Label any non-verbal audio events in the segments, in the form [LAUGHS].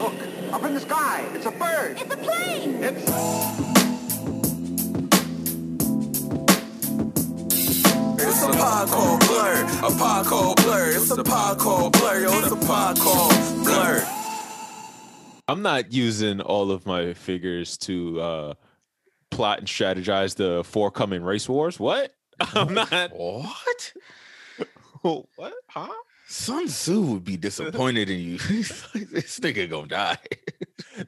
Look, up in the sky. It's a bird. It's a plane! It's It's a pod called Blur. A pod called Blur. It's a pod called Blur. Yo, it's a pod called Blur. I'm not using all of my figures to uh, plot and strategize the forthcoming race wars. What? [LAUGHS] I'm not. What? [LAUGHS] what? Huh? Sun Tzu would be disappointed in you. [LAUGHS] this nigga gonna die. [LAUGHS]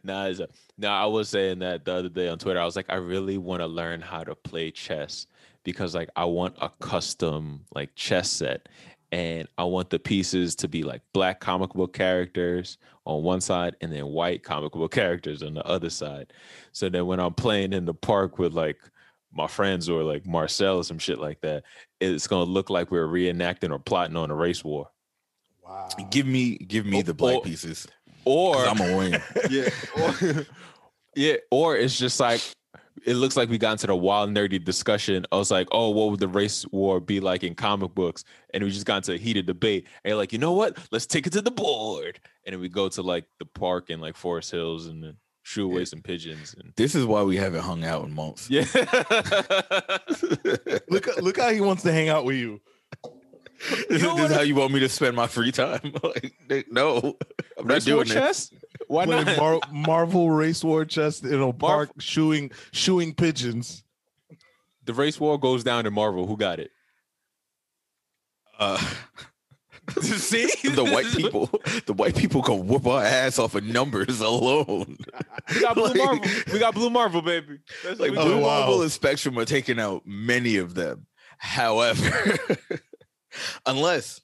Nah, a, nah, I was saying that the other day on Twitter. I was like, I really want to learn how to play chess because, like, I want a custom like chess set, and I want the pieces to be like black comic book characters on one side and then white comic book [LAUGHS] characters on the other side. So then when I'm playing in the park with like my friends or like Marcel or some shit like that, it's gonna look like we're reenacting or plotting on a race war. Wow. Give me, give me the black Or- pieces. or I'm gonna win. [LAUGHS] yeah, or, [LAUGHS] yeah, or it's just like it looks like we got into the wild nerdy discussion. I was like, oh, what would the race war be like in comic books? And we just got into a heated debate. And you're like, you know what? Let's take it to the board. And then we go to like the park and like Forest Hills and then shoot away some pigeons and This is why we haven't hung out in months. yeah. [LAUGHS] Look, look how he wants to hang out with you. This, know this is how you want me to spend my free time. [LAUGHS] like, no, I'm not race war doing it. chess? Why Playing not? Mar- Marvel race war chest in a park, shooing shooing pigeons. the race war goes down to Marvel. Who got it? Uh, [LAUGHS] See [LAUGHS] the white people, the white people can whoop our ass off of numbers alone. We got Blue Like- Marvel. We got Blue Marvel, baby. That's Like we Oh, Blue wow. Marvel and Spectrum are taking out many of them. However, unless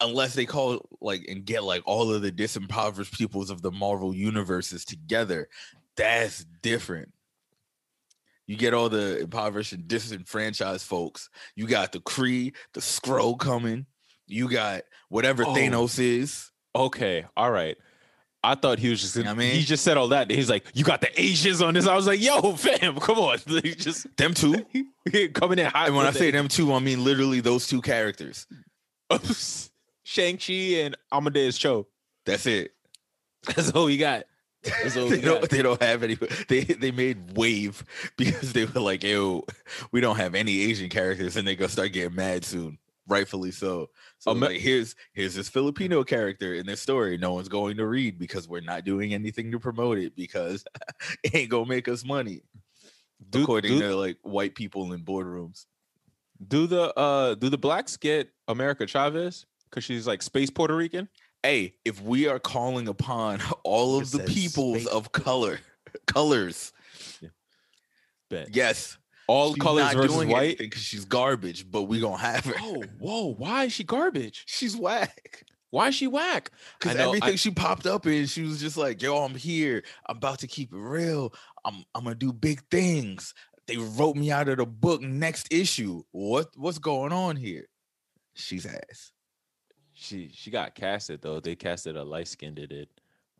unless they call like and get like all of the disimpoverished peoples of the Marvel universes together, that's different. You get all the impoverished and disenfranchised folks. You got the Kree, the Skrull coming. You got whatever Oh. Thanos is. Okay, all right. I thought he was just. You know I He just said all that. He's like, "You got the Asians on this." I was like, "Yo, fam, [LAUGHS] come on!" [LAUGHS] Just Them two. [LAUGHS] coming in hot. and when I say them two, I mean literally those two characters. Shang Chi and Amadeus Cho, That's it. that's all we got. That's all we they don't got. they don't have any they they made wave because they were like yo we don't have any asian characters and they gonna start getting mad soon rightfully so. So Ama- like here's here's this filipino character in this story no one's going to read because we're not doing anything to promote it because [LAUGHS] it ain't gonna make us money Do, according do, to like white people in boardrooms. Do the uh do the blacks get America Chavez? Because she's like space Puerto Rican? hey if we are calling upon [LAUGHS] all of It the peoples space of color colors. Bet. yes all she's colors not versus doing white. because she's garbage but we gonna have her Oh, whoa! Why is she garbage? [LAUGHS] she's whack. Why is she whack? Because I know, I- everything she popped up in, she was just like, "Yo, I'm here. I'm about to keep it real. I'm I'm gonna do big things." They wrote me out of the book next issue. What what's going on here? She's ass. She she got casted though. They casted a light skinned it.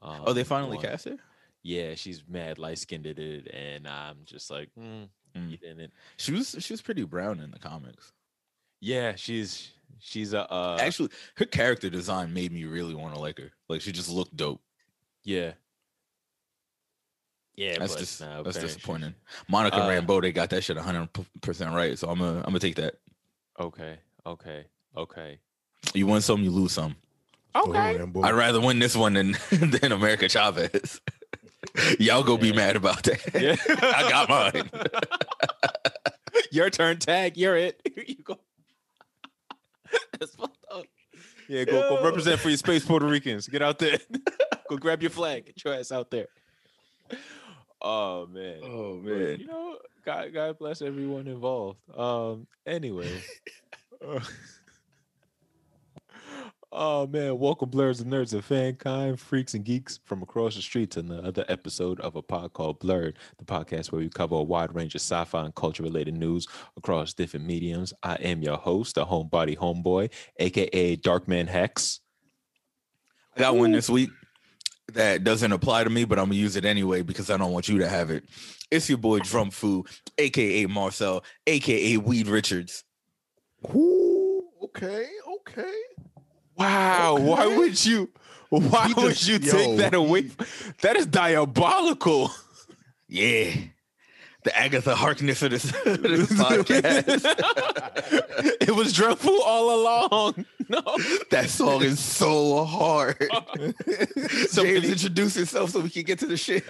Um, Oh, they finally one. cast her. Yeah, she's mad light skinned it, and I'm just like, mm, Mm. you didn't. She was she was pretty brown in the comics. Yeah, she's she's a uh, Actually, her character design made me really want to like her. Like she just looked dope. yeah. Yeah, That's but just nah, that's apparently she- disappointing. Monica Uh, Rambeau, they got that shit 100 percent right. So I'm gonna I'm gonna take that. Okay, okay, okay, You win some, you lose some. okay. Boy, boy. I'd rather win this one than [LAUGHS] than America Chavez. [LAUGHS] Y'all go be mad about that. [LAUGHS] Yeah, [LAUGHS] I got mine. [LAUGHS] Your turn, tag. You're it. you go. That's fucked up. Yeah, go go represent for your space Puerto Ricans. Get out there. go grab your flag. Get your ass out there. Oh man. Oh But, you know, God, God bless everyone involved. Um, anyway. Oh man, welcome blurs and nerds of fankind, freaks and geeks from across the street to another episode of a pod called Blurred, the podcast where we cover a wide range of sci-fi and culture-related news across different mediums. I am your host, the homebody homeboy, aka Darkman Hex. I got one this week that doesn't apply to me, but I'm gonna use it anyway because I don't want you to have it. It's your boy Drum Foo, aka Marcel, aka Weed Richards. Ooh, okay, okay. Wow, [LAUGHS] why would you Why He would just- you yo, take that away? he- That is diabolical. Yeah. The Agatha Harkness of this, of [LAUGHS] this podcast. [LAUGHS] it was dreadful all along. No. that song is so hard. So James, many- introduce yourself so we can get to the shit.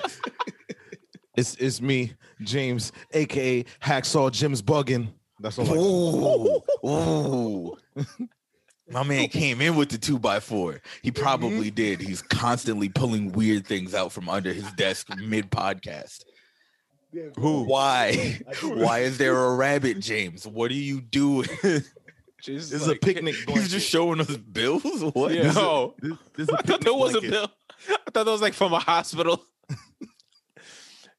It's it's me, James, aka Hacksaw Jim's bugging. That's all. Ooh, ooh. My man came in with the two by four. He mm-hmm. probably did. He's constantly pulling weird things out from under his desk mid podcast. Who? Why? [LAUGHS] Why is there a rabbit, [LAUGHS] James? What are you doing? Just This is like- a picnic. [LAUGHS] He's blanket. just showing us bills. What? Yeah, no. This, this is a I thought picnic that was a bill. I thought that was like from a hospital.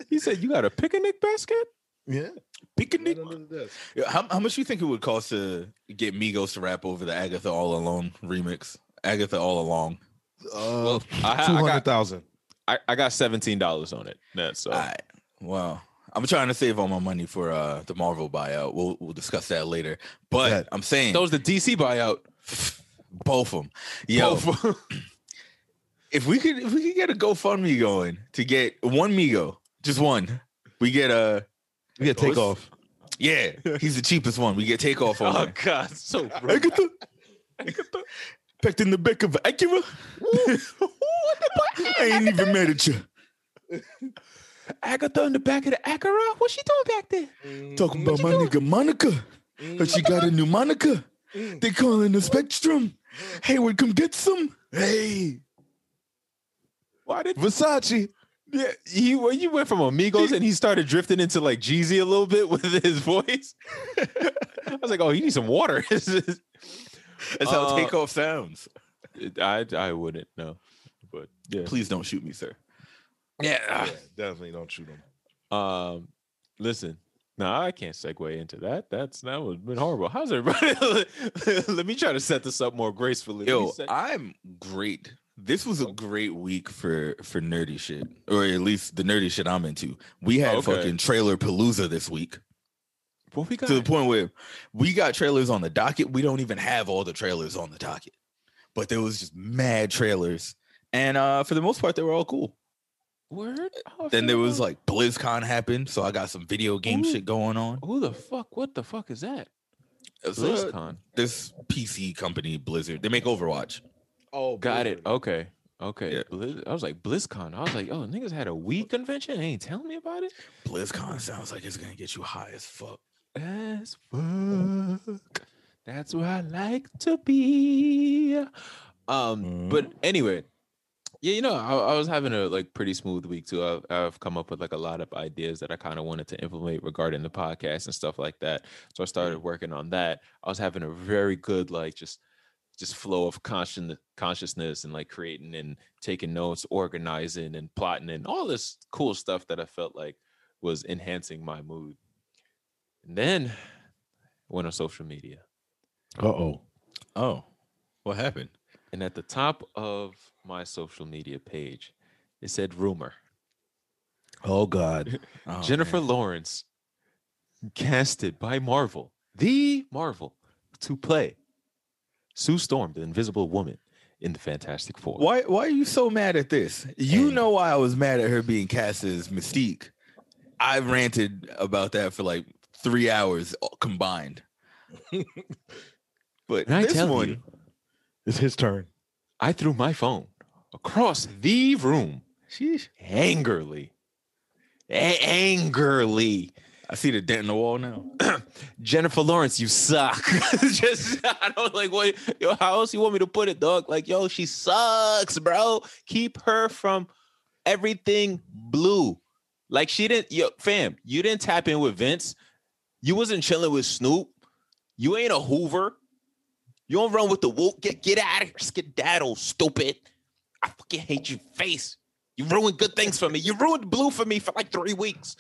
he said, "You got a picnic basket?" Yeah. Picnic. Right under. Yeah, How, how much do you think it would cost to get Migos to rap over the Agatha All Alone remix? Agatha All Along. Uh, I, ha- two I got. I, I got seventeen dollars on it. That's so. All right. Well, I'm trying to save all my money for uh the Marvel buyout. We'll we'll discuss that later. But Bet. I'm saying That was the DC buyout. both of them. Yo, Both. [CLEARS THROAT] if we could if we could get a GoFundMe going to get one Migo, just one, we get a We get takeoff. yeah. He's the cheapest one. We get takeoff on. oh there. God, so rude. Agatha. Packed in the back of Acura. I [LAUGHS] ain't even mad at you. Agatha in the back of the Acura. What's she doing back there? Mm-hmm. Talking about my nigga Monica. But she got a new Monica. Mm. They calling the Spectrum. Hayward, come get some. Hey. Why did Versace. Yeah, he when you went from Amigos and he started drifting into like Jeezy a little bit [LAUGHS] with his voice? [LAUGHS] I was like, oh, you need some water. [LAUGHS] That's how Uh, takeoff sounds. I I wouldn't know, but yeah. Please don't shoot me, sir. Yeah. Yeah, [SIGHS] definitely don't shoot him. Um, listen. No, I can't segue into that. That's that would have been horrible. How's everybody? Let me try to set this up more gracefully. Yo, I'm great. This was a great week for for nerdy shit, or at least the nerdy shit I'm into. We had Okay. fucking trailer palooza this week what we got? to the point where we got trailers on the docket. We don't even have all the trailers on the docket, but there was just mad trailers, and uh for the most part, they were all cool. Word. Oh, Then there was like BlizzCon happened, so I got some video game Ooh. shit going on. who the fuck? What the fuck is that? Uh, BlizzCon. this PC company, Blizzard, they make Overwatch. Oh, Got it. Okay. Okay. Yeah. Blizz- I was like BlizzCon. I was like, oh, niggas had a weed convention. They ain't telling me about it. BlizzCon sounds like it's gonna get you high as fuck. As fuck. That's where I like to be. Um, but anyway, yeah, you know, I, I was having a like pretty smooth week too. I've, I've come up with like a lot of ideas that I kind of wanted to implement regarding the podcast and stuff like that. So I started working on that. I was having a very good like just just flow of conscious consciousness and like creating and taking notes, organizing and plotting and all this cool stuff that I felt like was enhancing my mood. And then I went on social media. Uh oh. Oh, what happened? And at the top of my social media page, it said rumor. Oh God. [LAUGHS] Oh, Jennifer man. Lawrence casted by Marvel, the Marvel, to play Sue Storm, the Invisible Woman, in the Fantastic Four. Why? Why are you so mad at this? You And- know why I was mad at her being cast as Mystique. I ranted about that for like three hours uh, combined. but I this tell one, you, It's his turn. I threw my phone across the room sheesh, angrily. A- angrily. I see the dent in the wall now. [CLEARS THROAT] Jennifer Lawrence, you suck. [LAUGHS] Just I don't like what yo, how else you want me to put it, dog? Like, yo, she sucks, bro. Keep her from everything blue. Like she didn't, yo, fam, you didn't tap in with Vince. You wasn't chilling with Snoop. You ain't a Hoover. You don't run with the whoop. Get get out of here. Skedaddle, stupid. I fucking hate your face. You ruined good things for me. You ruined blue for me for like three weeks.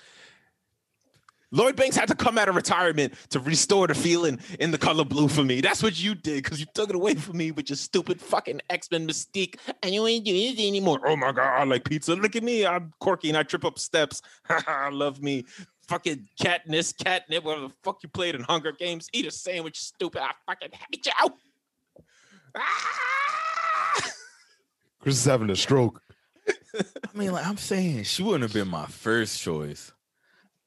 Lloyd Banks had to come out of retirement to restore the feeling in the color blue for me. That's what you did because you took it away from me with your stupid fucking X Men mystique. And you ain't doing it anymore. Oh my God, I like pizza. Look at me. I'm quirky and I trip up steps. [LAUGHS] I love me. Fucking Katniss, catnip, whatever the fuck you played in Hunger Games. Eat a sandwich, stupid. I fucking hate you. Ah! Chris is having a stroke. [LAUGHS] I mean, like I'm saying, she wouldn't have been my first choice,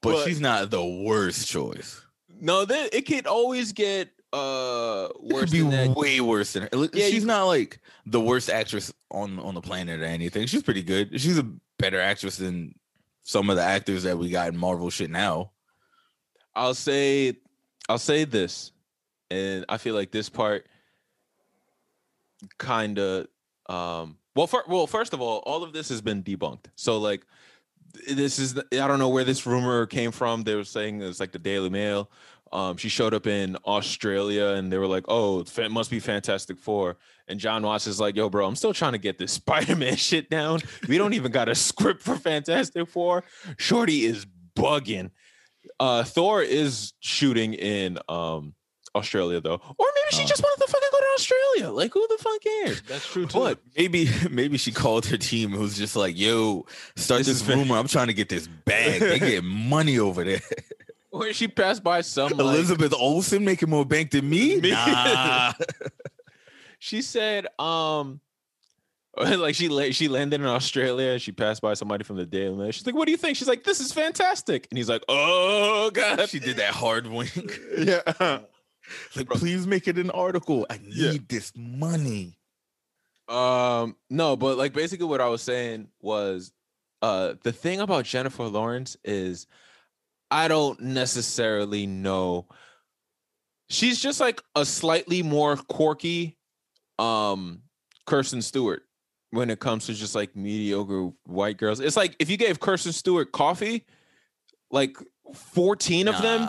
but, But- she's not the worst choice. No, then it could always get uh worse. It could be than way worse than her. Yeah, she's could- not like the worst actress on on the planet or anything. She's pretty good. She's a better actress than some of the actors that we got in Marvel shit now. I'll say I'll say this, and I feel like this part kind of um well for, well first of all all of this has been debunked so like this is the- i don't know where this rumor came from. They were saying it's like the daily mail. Um she showed up in australia and they were like oh it must be fantastic four. And john watts is like yo bro i'm still trying to get this [LAUGHS] spider-man shit down. We don't even got a script for fantastic four. Shorty is bugging. Uh thor is shooting in um australia though or maybe she Oh. just wanted to fucking go to australia like who the fuck cares That's true too. But maybe [LAUGHS] maybe she called her team. It was just like, "Yo, start This this, rumor. I'm trying to get this bag. They [LAUGHS] get money over there." or she passed by some like, Elizabeth Olsen making more bank than me. [LAUGHS] Me? Nah. she said um like she she landed in Australia. She passed by somebody from the Daily Mail. She's like, "What do you think?" She's like, "This is fantastic." And he's like, "Oh god." she did that hard wink. yeah. [LAUGHS] Like, please make it an article. I need Yeah. this money. Um, no, but like basically what I was saying was uh the thing about Jennifer Lawrence is I don't necessarily know. She's just like a slightly more quirky um Kirsten Stewart when it comes to just like mediocre white girls. It's like if you gave Kirsten Stewart coffee, like 14 of them,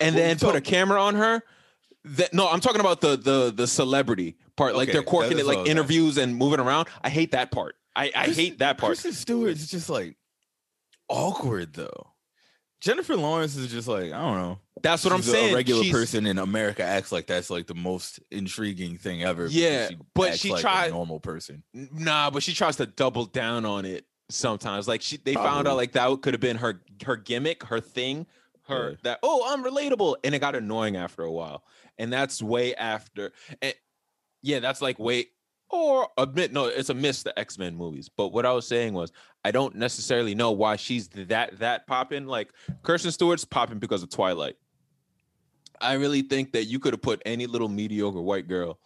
and Well, then put a camera on her. That no, I'm talking about the the the celebrity part. like they're Okay, corking that it like interviews and moving around. I hate that part. I, I Kristen- hate that part. Kristen Stewart's just like awkward though. Jennifer Lawrence is just like I don't know. That's what I'm She's a saying. regular She's- person in America acts like that's like the most intriguing thing ever. Yeah, but she like a normal person. Nah, but she tries to double down on it sometimes. Like she they found out like that could have been her her gimmick, her thing, her Yeah. that oh, I'm relatable. And it got annoying after a while. And that's way after. And yeah, that's like way or admit no, it's a miss the X-Men movies. But what I was saying was I don't necessarily know why she's that that popping. Like Kirsten Stewart's popping because of Twilight. I really think that you could have put any little mediocre white girl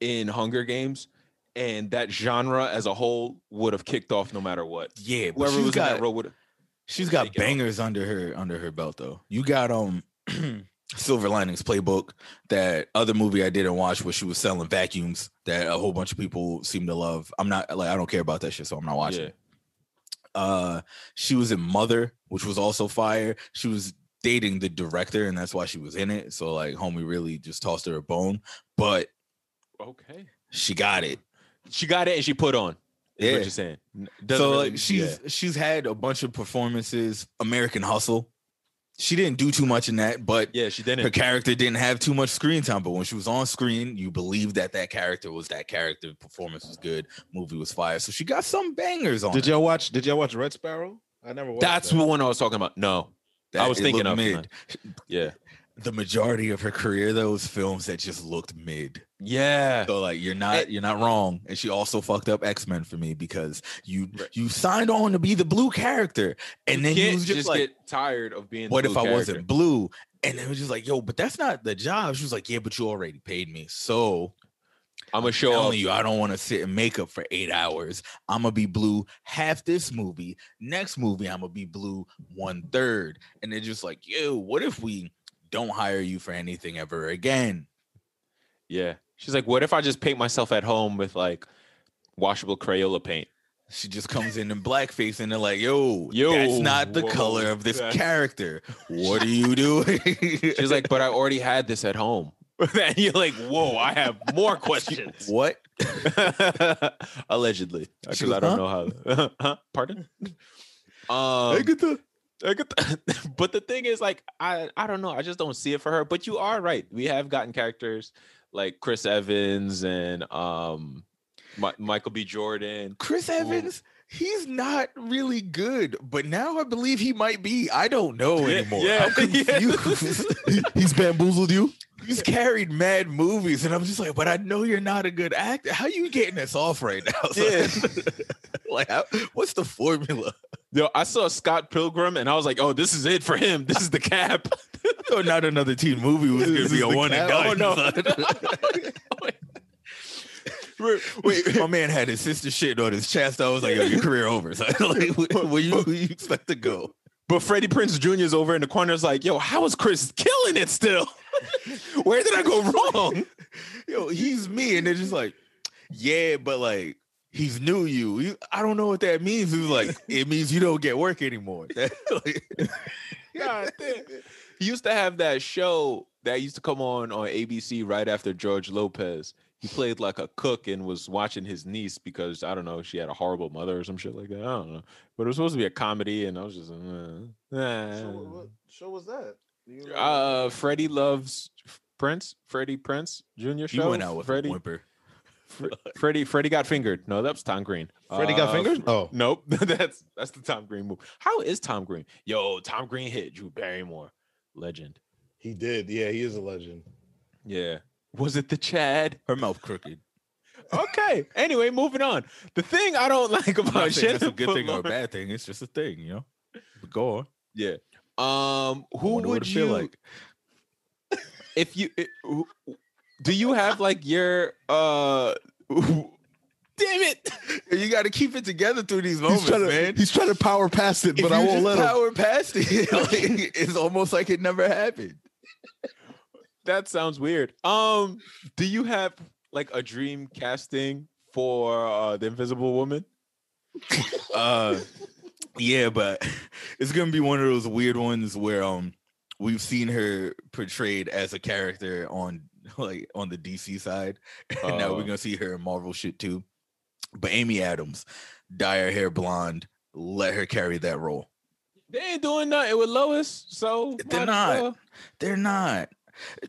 in Hunger Games, and that genre as a whole would have kicked off no matter what. Yeah, but Whoever she's was in that role would. she's got bangers under her under her belt though. You got um [CLEARS THROAT] Silver Linings Playbook, that other movie I didn't watch where she was selling vacuums that a whole bunch of people seem to love. I'm not like I don't care about that shit, so I'm not watching. Yeah. Uh, she was in Mother, which was also fire. She was dating the director, and that's why she was in it. So like, homie really just tossed her a bone, but Okay. she got it. She got it and she put on. Yeah. what you're saying. Doesn't so really- like she's yeah. she's had a bunch of performances. American Hustle. She didn't do too much in that, but yeah, she didn't. her character didn't have too much screen time. But when she was on screen, you believed that that character was that character. Performance was good. Movie was fire. So she got some bangers on. Did y'all watch? Did y'all watch Red Sparrow? I never. Watched That's that. the one I was talking about. No. I was thinking looked of mid. Yeah. The majority of her career, though, was films that just looked mid. Yeah. So like you're not you're not wrong. And she also fucked up X-Men for me because you Right. you signed on to be the blue character. And You then you can't just, like, get tired of being. what if I character. wasn't blue? And it was just like, yo, but that's not the job. She was like, yeah, but you already paid me. So I'm gonna show telling you, I don't want to sit in makeup for eight hours. I'm gonna be blue half this movie. Next movie, I'm gonna be blue one third. And they're just like, yo, what if we don't hire you for anything ever again? Yeah. She's like, what if I just paint myself at home with like washable Crayola paint? She just comes in in blackface and they're like, yo, Yo, that's not the whoa, color of this that's- character. What are you doing? [LAUGHS] She's like, but I already had this at home. [LAUGHS] and you're like, whoa, I have more [LAUGHS] questions. what? Allegedly, because I don't "Huh?" know how. huh? Pardon? Um, Agatha. I get the- [LAUGHS] but the thing is, like, I I don't know. I just don't see it for her. But you are right. We have gotten characters like Chris Evans and um Mi- Michael B. Jordan. Chris Evans, he's not really good, but now I believe he might be. I don't know anymore. yeah, [LAUGHS] yeah. [LAUGHS] He- he's bamboozled you. He's carried mad movies, and I'm just like, but I know you're not a good actor. How you getting this off right now? Yeah. like, how, what's the formula? Yo, I saw Scott Pilgrim and I was like, oh, this is it for him. This is the cap. So [LAUGHS] oh, not another teen movie was gonna be a one and cap. done. Oh, no. [LAUGHS] Wait, my man had his sister shit on his chest. I was like, yo, your [LAUGHS] career over. So, like, where, where you, where you expect to go? But Freddie Prinze Jr. is over in the corner. Is like, yo, how is Chris killing it still? Where did I go wrong? Yo, he's me, and they're just like, yeah, but like. He's new you. you. I don't know what that means. He's like, [LAUGHS] it means you don't get work anymore. Like, [LAUGHS] God damn. He used to have that show that used to come on on ABC right after George Lopez. He played like a cook and was watching his niece because I don't know she had a horrible mother or some shit like that. I don't know, but it was supposed to be a comedy, and I was just uh, uh, Show, what show was that? You know? uh Freddie loves Prince, Freddie Prinze Jr. he show. went out with Freddie. a whimper. Fre- [LAUGHS] Freddie Freddie got fingered. No, that was Tom Green. Freddie got Uh, fingered? Oh, Nope, [LAUGHS] that's that's the Tom Green move. How is Tom Green? Yo, Tom Green hit Drew Barrymore, legend. he did. Yeah, he is a legend. Yeah. Was it the Chad? Her mouth crooked. [LAUGHS] Okay. anyway, moving on. The thing I don't like about saying that's a good thing or a bad thing. It's just a thing, you know. But go on. Yeah. Um. Who would you feel like? if you it- who- do you have like your uh? [LAUGHS] Damn it! You got to keep it together through these moments, He's to, man. he's trying to power past it, If but I won't just let him. power past it. [LAUGHS] like, it's almost like it never happened. That sounds weird. Um. Do you have like a dream casting for uh, the Invisible Woman? [LAUGHS] Uh, yeah, but it's gonna be one of those weird ones where um we've seen her portrayed as a character on [LAUGHS] like on the DC side, [LAUGHS] and now Oh. we're gonna see her in Marvel shit too. But Amy Adams, dye her hair blonde, let her carry that role. They ain't doing nothing with Lois, so They're not. They're not.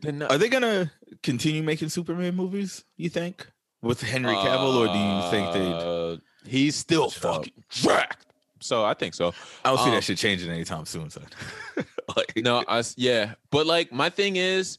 They're not. Are they gonna continue making Superman movies? You think with Henry Cavill, or do you think they? Uh, he's still up. fucking jacked. So I think so. I don't see um, that shit changing anytime soon, son. [LAUGHS] like, No, I yeah, but like my thing is,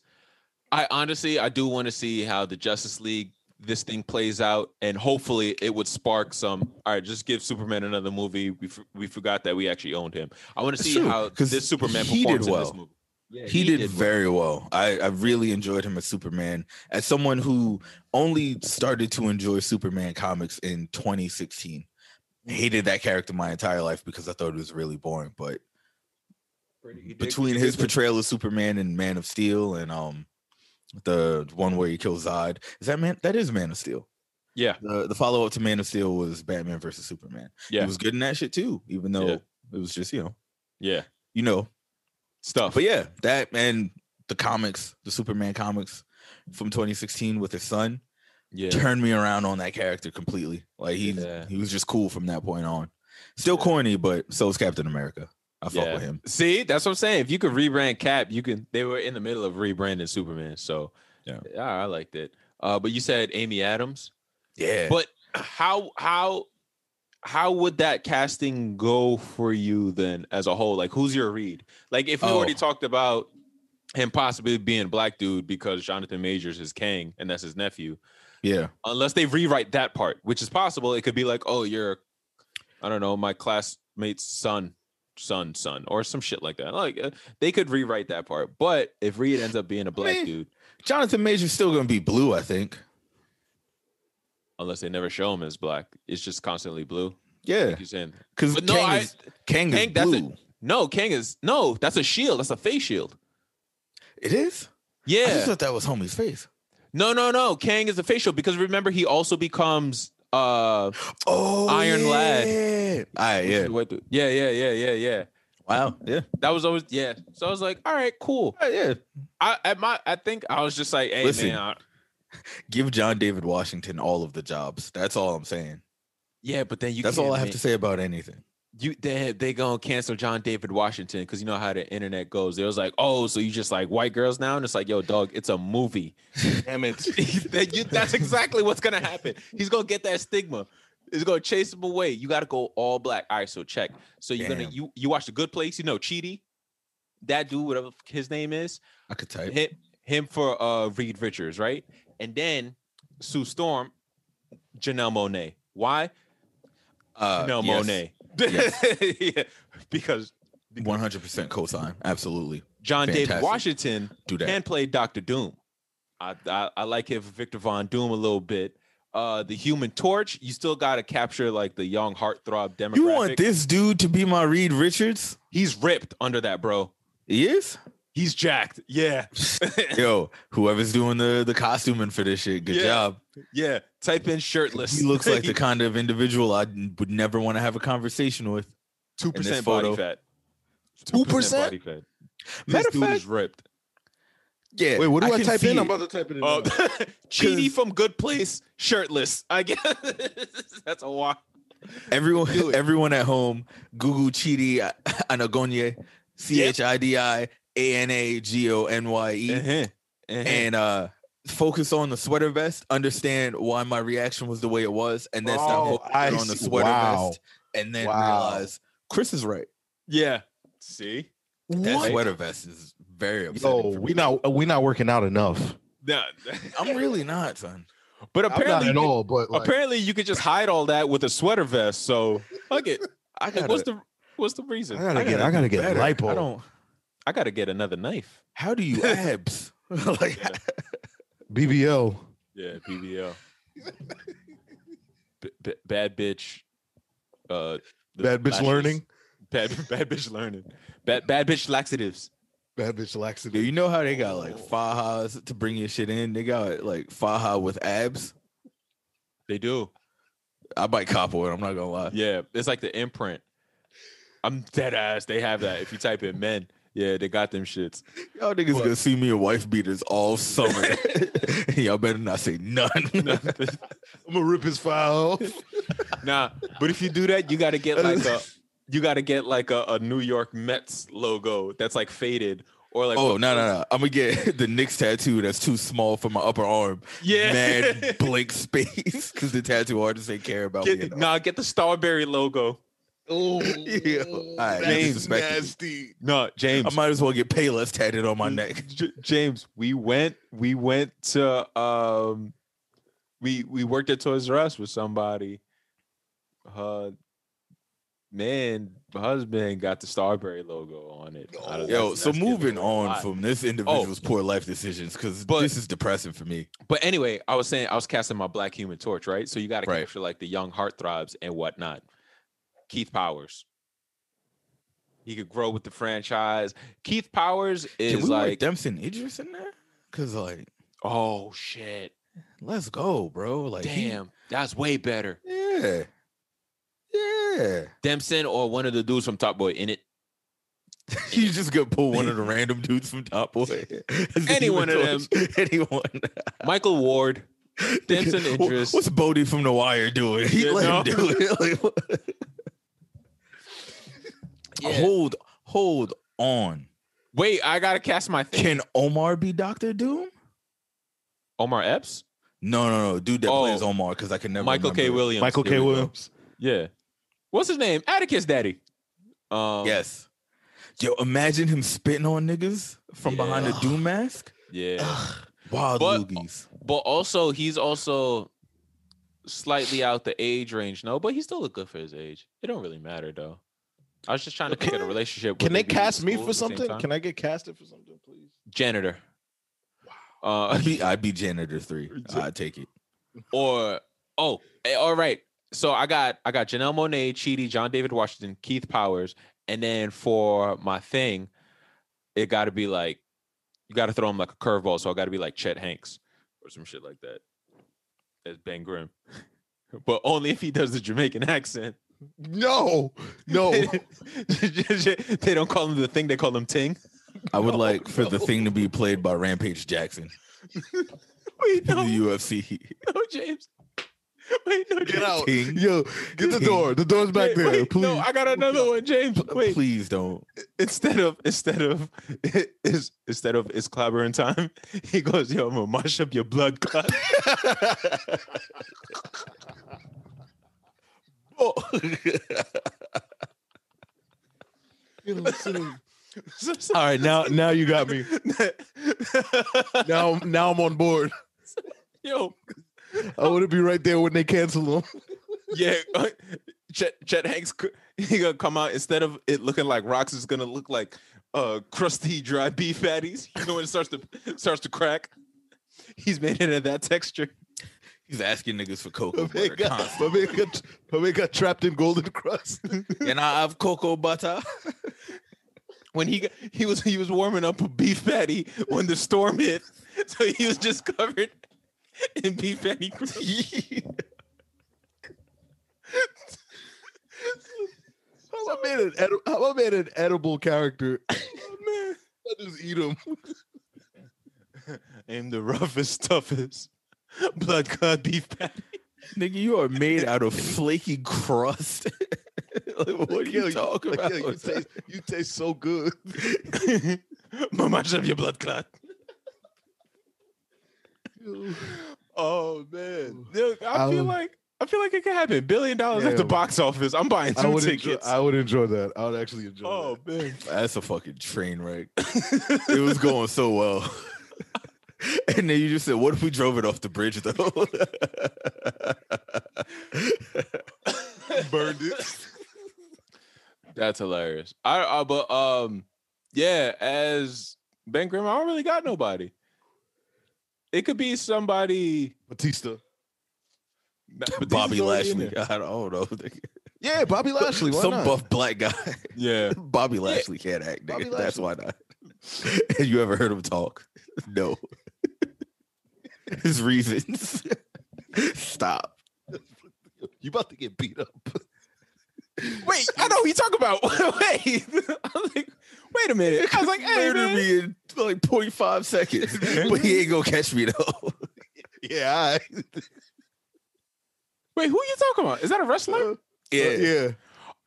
I honestly I do want to see how the Justice League this thing plays out, and hopefully it would spark some. All right, just give Superman another movie. We f- we forgot that we actually owned him. I want to see true, how 'cause this Superman he performs did in this well. movie. Yeah, he, did, well. very well. I, I really enjoyed him as Superman. As someone who only started to enjoy Superman comics in 2016, hated that character my entire life because I thought it was really boring. But He did- between he his portrayal of Superman and Man of Steel and um the one where he kills Zod, is that man? That is Man of Steel. yeah, The the follow up to Man of Steel was Batman versus Superman. yeah, He was good in that shit too, even though Yeah. it was just you know yeah, you know stuff. But yeah, that and the comics, the Superman comics from 2016 with his son, yeah, turned me around on that character completely. Like he Yeah. he was just cool from that point on. Still corny, but so is Captain America. I fuck Yeah. with him. See, that's what I'm saying. If you could rebrand Cap, you can. They were in the middle of rebranding Superman, so Yeah. yeah, I liked it. Uh, but you said Amy Adams. Yeah. But how how how would that casting go for you then as a whole? Like who's your read? Like if we already Oh. talked about him possibly being black dude because Jonathan Majors is Kang and that's his nephew. yeah. Unless they rewrite that part, which is possible, it could be like, oh, you're I don't know, my classmate's son, son, son, or some shit like that. Like uh, they could rewrite that part. But if Reed ends up being a black mean, dude, Jonathan Major's still gonna be blue, I think. unless they never show him as black, it's just constantly blue. Yeah. Like you're saying. Because no, Kang, I- is, Kang, is Kang, that's a- blue. No, Kang is no, that's a shield. That's a face shield. It is? I Yeah. just thought that was homie's face. No, no, no. Kang is a face shield because remember he also becomes uh Oh Iron Lad. yeah. Yeah. what the- yeah, yeah, yeah, yeah, yeah. Wow. Yeah. That was always yeah. So I was like, all right, cool. Right, yeah. I at my I think I was just like, hey Listen. man, I- [LAUGHS] Give John David Washington all of the jobs. That's all I'm saying. yeah, but then you That's all I have make- to say about anything. You they they gonna cancel John David Washington because you know how the internet goes. It was like, oh, so you just like white girls now, and it's like, yo, dog, it's a movie. Damn it. [LAUGHS] that's exactly what's gonna happen. He's gonna get that stigma. It's gonna chase him away. You got to go all black. All right, so check. So you're gonna you you watch the Good Place. You know, Chidi, that dude, whatever his name is. I could type. Him, him for uh Reed Richards, right? And then Sue Storm, Janelle Monáe. Why? Uh, Janelle yes. Monáe. [LAUGHS] yeah, because One hundred percent cosign. Absolutely. John David Washington Do that. can play Doctor Doom. I, I I like him for Victor Von Doom a little bit. Uh, the Human Torch, you still got to capture like the young heartthrob demographic. You want this dude to be my Reed Richards? He's ripped under that, bro. He is. He's jacked. Yeah, [LAUGHS] Yo, whoever's doing the the costuming for this shit, good Yeah. job. yeah. Type in shirtless. He looks like the [LAUGHS] kind of individual I would never want to have a conversation with. Two percent body fat. 2%? body fat. Matter This dude fact- is ripped. Yeah. Wait, what do I, can type see in? I'm about to type it in. Oh, now. [LAUGHS] Chidi from Good Place, shirtless. I guess that's a walk. Everyone, everyone at home, Google Chidi Anagonye, C H I D I A N A G O N Y E, Uh-huh. Uh-huh. and uh focus on the sweater vest. Understand why my reaction was the way it was, and then Oh, I on the sweater Wow. vest, and then Wow. realize Chris is right. yeah. See, That What? sweater vest is very upsetting. Yo, we not we not working out enough. no. [LAUGHS] I'm really not, son. but apparently, at all, but like, apparently, you could just hide all that with a sweater vest. So fuck it. [LAUGHS] I Like, got what's the what's the reason? I gotta get I gotta get lipo. I don't. I gotta get another knife. How do you [LAUGHS] abs? [LAUGHS] like, BBL. Yeah, BBL. B- b- bad bitch. Uh, Bad bitch lashes. learning. Bad [LAUGHS] bad bitch learning. Bad bad bitch laxatives. Bad bitch Yo, laxative. you know how they got like fajas to bring your shit in? They got like faja with abs. They do. I might cop one. I'm not gonna lie. Yeah, it's like the imprint. I'm dead ass. They have that. If you type in men, yeah, they got them shits. Y'all niggas gonna see me in wife beaters all summer. [LAUGHS] [LAUGHS] Y'all better not say none. [LAUGHS] I'm gonna rip his file. off. nah, but if you do that, you got to get like a, you got to get like a, a New York Mets logo that's like faded or like. oh no no no! I'm gonna get the Knicks tattoo that's too small for my upper arm. Yeah. mad blank space because the tattoo artist ain't care about. Get, enough. nah, get the Starbury logo. Oh, [LAUGHS] Yeah. All right, James. nasty. No, James. I might as well get Payless tatted on my neck. J- James, we went we went to um we we worked at Toys R Us with somebody. Uh man, husband got the Starbury logo on it. I don't- Yo, that's- so that's moving on from this individual's poor life decisions because this is depressing for me. But anyway, I was saying I was casting my Black Human Torch, right? So you got to Right. capture like the young heartthrobs and whatnot. Keith Powers. He could grow with the franchise. Keith Powers Can is we like Dempsey Idris in there? Cause like, oh shit, let's go, bro. Like, he- damn, that's way better. yeah, yeah. Dempson or one of the dudes from Top Boy in it. [LAUGHS] you just gonna pull one of the random dudes from Top Boy. [LAUGHS] [LAUGHS] Any one of Torch. Anyone. Michael Ward, Dempson Idris. What's Bodie from The Wire doing? He let him do it. Yeah. Hold, hold on. Wait, I gotta cast my thing. Can Omar be Doctor Doom? Omar Epps, No, no, no. Dude that Oh. plays Omar because I can never. Michael K. Williams, Michael K. Williams. Yeah, what's his name? Atticus Daddy. Um, Yes. Yo, imagine him spitting on niggas from behind a [SIGHS] Doom mask. yeah. Wild But- loogies. But also, he's also slightly out the age range. No, but he still look good for his age. It don't really matter though. I was just trying to get a relationship. Can with they the dude in cast me for at the same something? Can I get casted for something, please? janitor? Uh, I'd be, [LAUGHS] I'd be janitor three. I'd take it. or oh, eh, all right. So I got I got Janelle Monáe, Chidi, John David Washington, Keith Powers, and then for my thing, it got to be like you got to throw him like a curveball. So I got to be like Chet Hanks or some shit like that. As Ben Grimm, [LAUGHS] but only if he does the Jamaican [LAUGHS] accent. No, no. [LAUGHS] they don't call him the thing; they call him Ting. I would like for the thing to be played by Rampage Jackson [LAUGHS] Wait, in the no, UFC. [LAUGHS] no, James. Wait, no, Get out. Ting. Yo, get the door. The door's back Wait, there. wait, please. No, I got another one, James. Wait, Please don't. instead of instead of is instead of it's clobbering time, he goes, "Yo, I'm gonna mash up your blood clot." [LAUGHS] [LAUGHS] All right, now now you got me. now, now I'm on board. [LAUGHS] Yo, I want to be right there when they cancel them. yeah. Chet, Chet Hanks, he gonna come out instead of it looking like rocks, it's gonna look like uh crusty dry beef patties. You know when it starts to starts to crack. He's made it in that texture. He's asking niggas for cocoa man butter got, constantly. my man got, my man got trapped in golden crust. [LAUGHS] Can I have cocoa butter? [LAUGHS] When he got, he was he was warming up a beef patty when the storm hit, [LAUGHS] so he was just covered in beef patty. crust. How I made an edi- how I made an edible character. man. [COUGHS] I just eat him. I'm the roughest, toughest [LAUGHS] blood clot beef patty. Nigga, you are made out of [LAUGHS] flaky crust. [LAUGHS] like, what are you talking about? you, taste, you taste so good. Mama, have your blood clot. Oh man, Dude, I feel Um, like I feel like it could happen. Billion dollars at the box office. I'm buying I two would enjoy, tickets. I would enjoy that. I would actually enjoy oh man, That's a fucking train wreck. it was going so well. [LAUGHS] and then you just said, what if we drove it off the bridge though? [LAUGHS] Burned it. that's hilarious. I, I but um, yeah, as Ben Grimm, I don't really got nobody. It could be somebody. Batista. but [LAUGHS] Bobby he's already in Lashley. there. I don't know. Yeah, Bobby Lashley. Why Some not? buff black guy. Yeah, Bobby Lashley can't act. Bobby nigga. That's why not. Have you ever heard him talk? No. [LAUGHS] His reasons. [LAUGHS] Stop. You about to get beat up. [LAUGHS] Wait, I know who you talking about. Wait, I was like, wait a minute. I was like, hey, murder man. me in like 0.5 seconds, but he ain't gonna catch me though. Yeah, I... wait, who you talking about? Is that a wrestler? Uh, yeah, uh, yeah.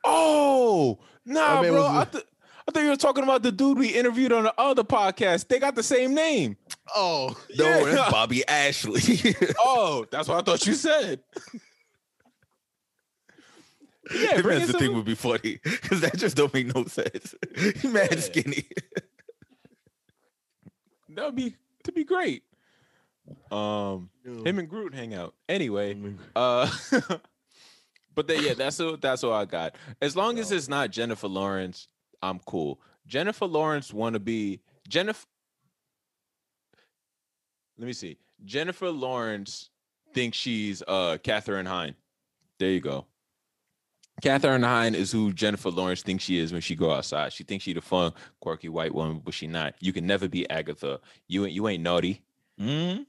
Oh, nah, My man bro. was I, th- I thought you were talking about the dude we interviewed on the other podcast. They got the same name. Oh, no, Yeah. that's Bobby Ashley. [LAUGHS] Oh, that's what I thought you said. [LAUGHS] yeah, Him bring as in the thing would be funny because that just don't make no sense. [LAUGHS] He mad Yeah. skinny. that would be to be great. Um, him and Groot hang out. Anyway, uh, but then yeah, that's what that's what I got. As long as it's not Jennifer Lawrence, I'm cool. Jennifer Lawrence want to be Jennifer. Let me see. Jennifer Lawrence thinks she's uh Kathryn Hahn. There you go. Kathryn Hahn is who Jennifer Lawrence thinks she is when she go outside. She thinks she the fun, quirky white woman, but she not. You can never be Agatha. You ain't you ain't naughty. Mm,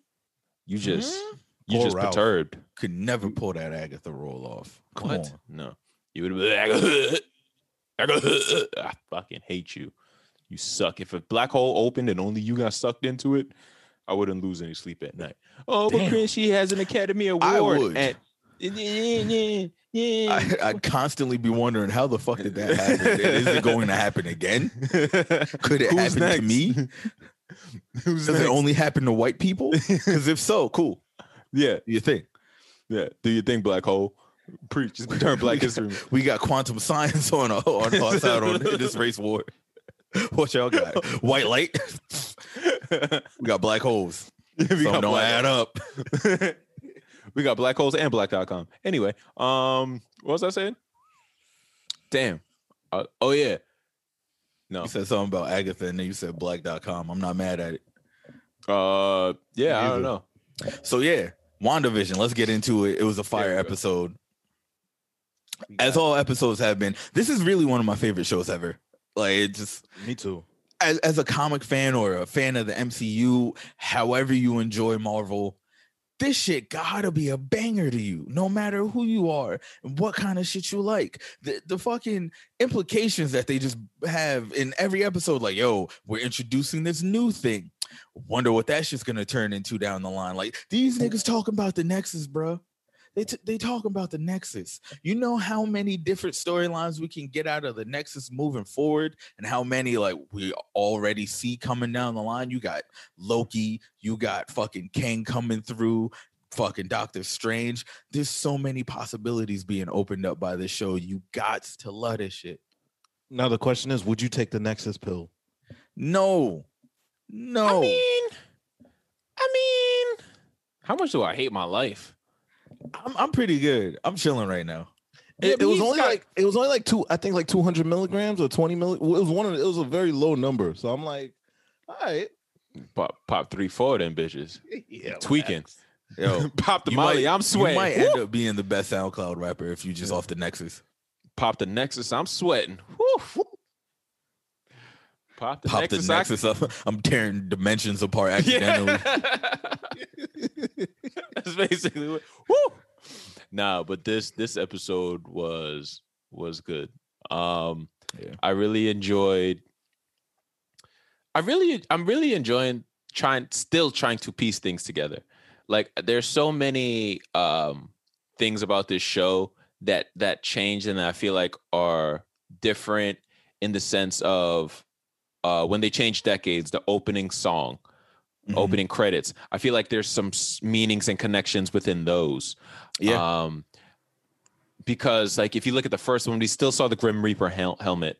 You just you Or just Ralph. perturbed. could never pull that Agatha role off. Come what? on. No. You would have been Agatha. Agatha. I fucking hate you. You suck. If a black hole opened and only you got sucked into it, I wouldn't lose any sleep at night. Oh, but Damn. Chris, she has an Academy Award. I would. Yeah. I, I'd constantly be wondering how the fuck did that happen? Is it going to happen again? [LAUGHS] Could it Who's happen next? to me? [LAUGHS] Who's Does next? it only happen to white people? [LAUGHS] Because if so, cool. yeah, You think yeah. Do you think black hole? Preach. Turn Black History. we got quantum science on our, on our side on this race war? [LAUGHS] What y'all got? [LAUGHS] White light. [LAUGHS] We got black holes. we Some got don't black add up. we got black holes and black.com. Anyway, um, what was I saying? Damn. Uh, oh yeah. No. You said something about Agatha and then you said black.com. I'm not mad at it. Uh yeah, I don't know. So yeah, WandaVision. Let's get into it. It was a fire episode. As all episodes have been. This is really one of my favorite shows ever. Like it just Me too. as, as a comic fan or a fan of the MCU, however you enjoy Marvel, this shit gotta be a banger to you, no matter who you are and what kind of shit you like. The, the fucking implications that they just have in every episode, like, yo, we're introducing this new thing. Wonder what that shit's gonna turn into down the line. Like, these niggas talking about the Nexus, bro. They, t- they talk about the Nexus. You know how many different storylines we can get out of the Nexus moving forward, and how many like we already see coming down the line. You got Loki, you got fucking Kang coming through, fucking Doctor Strange. There's so many possibilities being opened up by this show. You got to love this shit. Now the question is, would you take the Nexus pill? No, No. I mean, I mean, how much do I hate my life? I'm I'm pretty good. I'm chilling right now. Yeah, It, but it was only got- like it was only like two. I think like two hundred milligrams or twenty milli. It was one of the, it was a very low number. So I'm like, all right, Pop, pop three, four then bitches. [LAUGHS] yeah, Tweaking. Yo, [LAUGHS] Pop the molly. might- I'm sweating. You might Woo! end up being the best SoundCloud rapper if you just off the Nexus. Pop the Nexus. I'm sweating. Woo! Pop the Pop Nexus. the I- Nexus up. I'm tearing dimensions apart [LAUGHS] accidentally. Yeah. [LAUGHS] That's basically what. Woo! Nah, but this this episode was was good. Um, Yeah. I really enjoyed. I really, I'm really enjoying trying, still trying to piece things together. Like, there's so many um things about this show that that changed and I feel like are different in the sense of uh when they change decades, the opening song Mhm. opening credits. I feel like there's some meanings and connections within those. Yeah. Um, because like if you look at the first one, we still saw the Grim Reaper hel- helmet.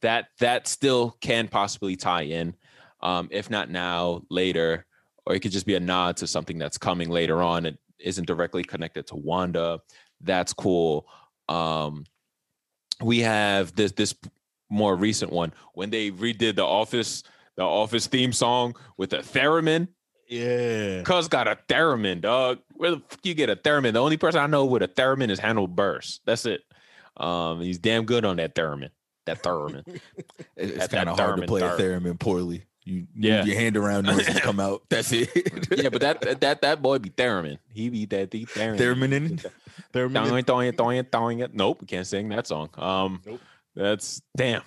That that still can possibly tie in, um, if not now, later, or it could just be a nod to something that's coming later on. It isn't directly connected to Wanda. That's cool. Um, we have this this more recent one when they redid the Office the Office theme song with a theremin. yeah. Cuz got a theremin, dog. Where the fuck you get a theremin? The only person I know with a theremin is Handle Burst. That's it. Um, he's damn good on that theremin. That theremin. [LAUGHS] It's kind of hard to theremin play a third. theremin poorly. You Yeah. move your hand around, noises come out. [LAUGHS] That's it. yeah, but [LAUGHS] that that that boy be theremin. He be that the theremin. theremin in They're Doing, doing, doing, doing it. Nope, we can't sing that song. Um, Nope. That's damn.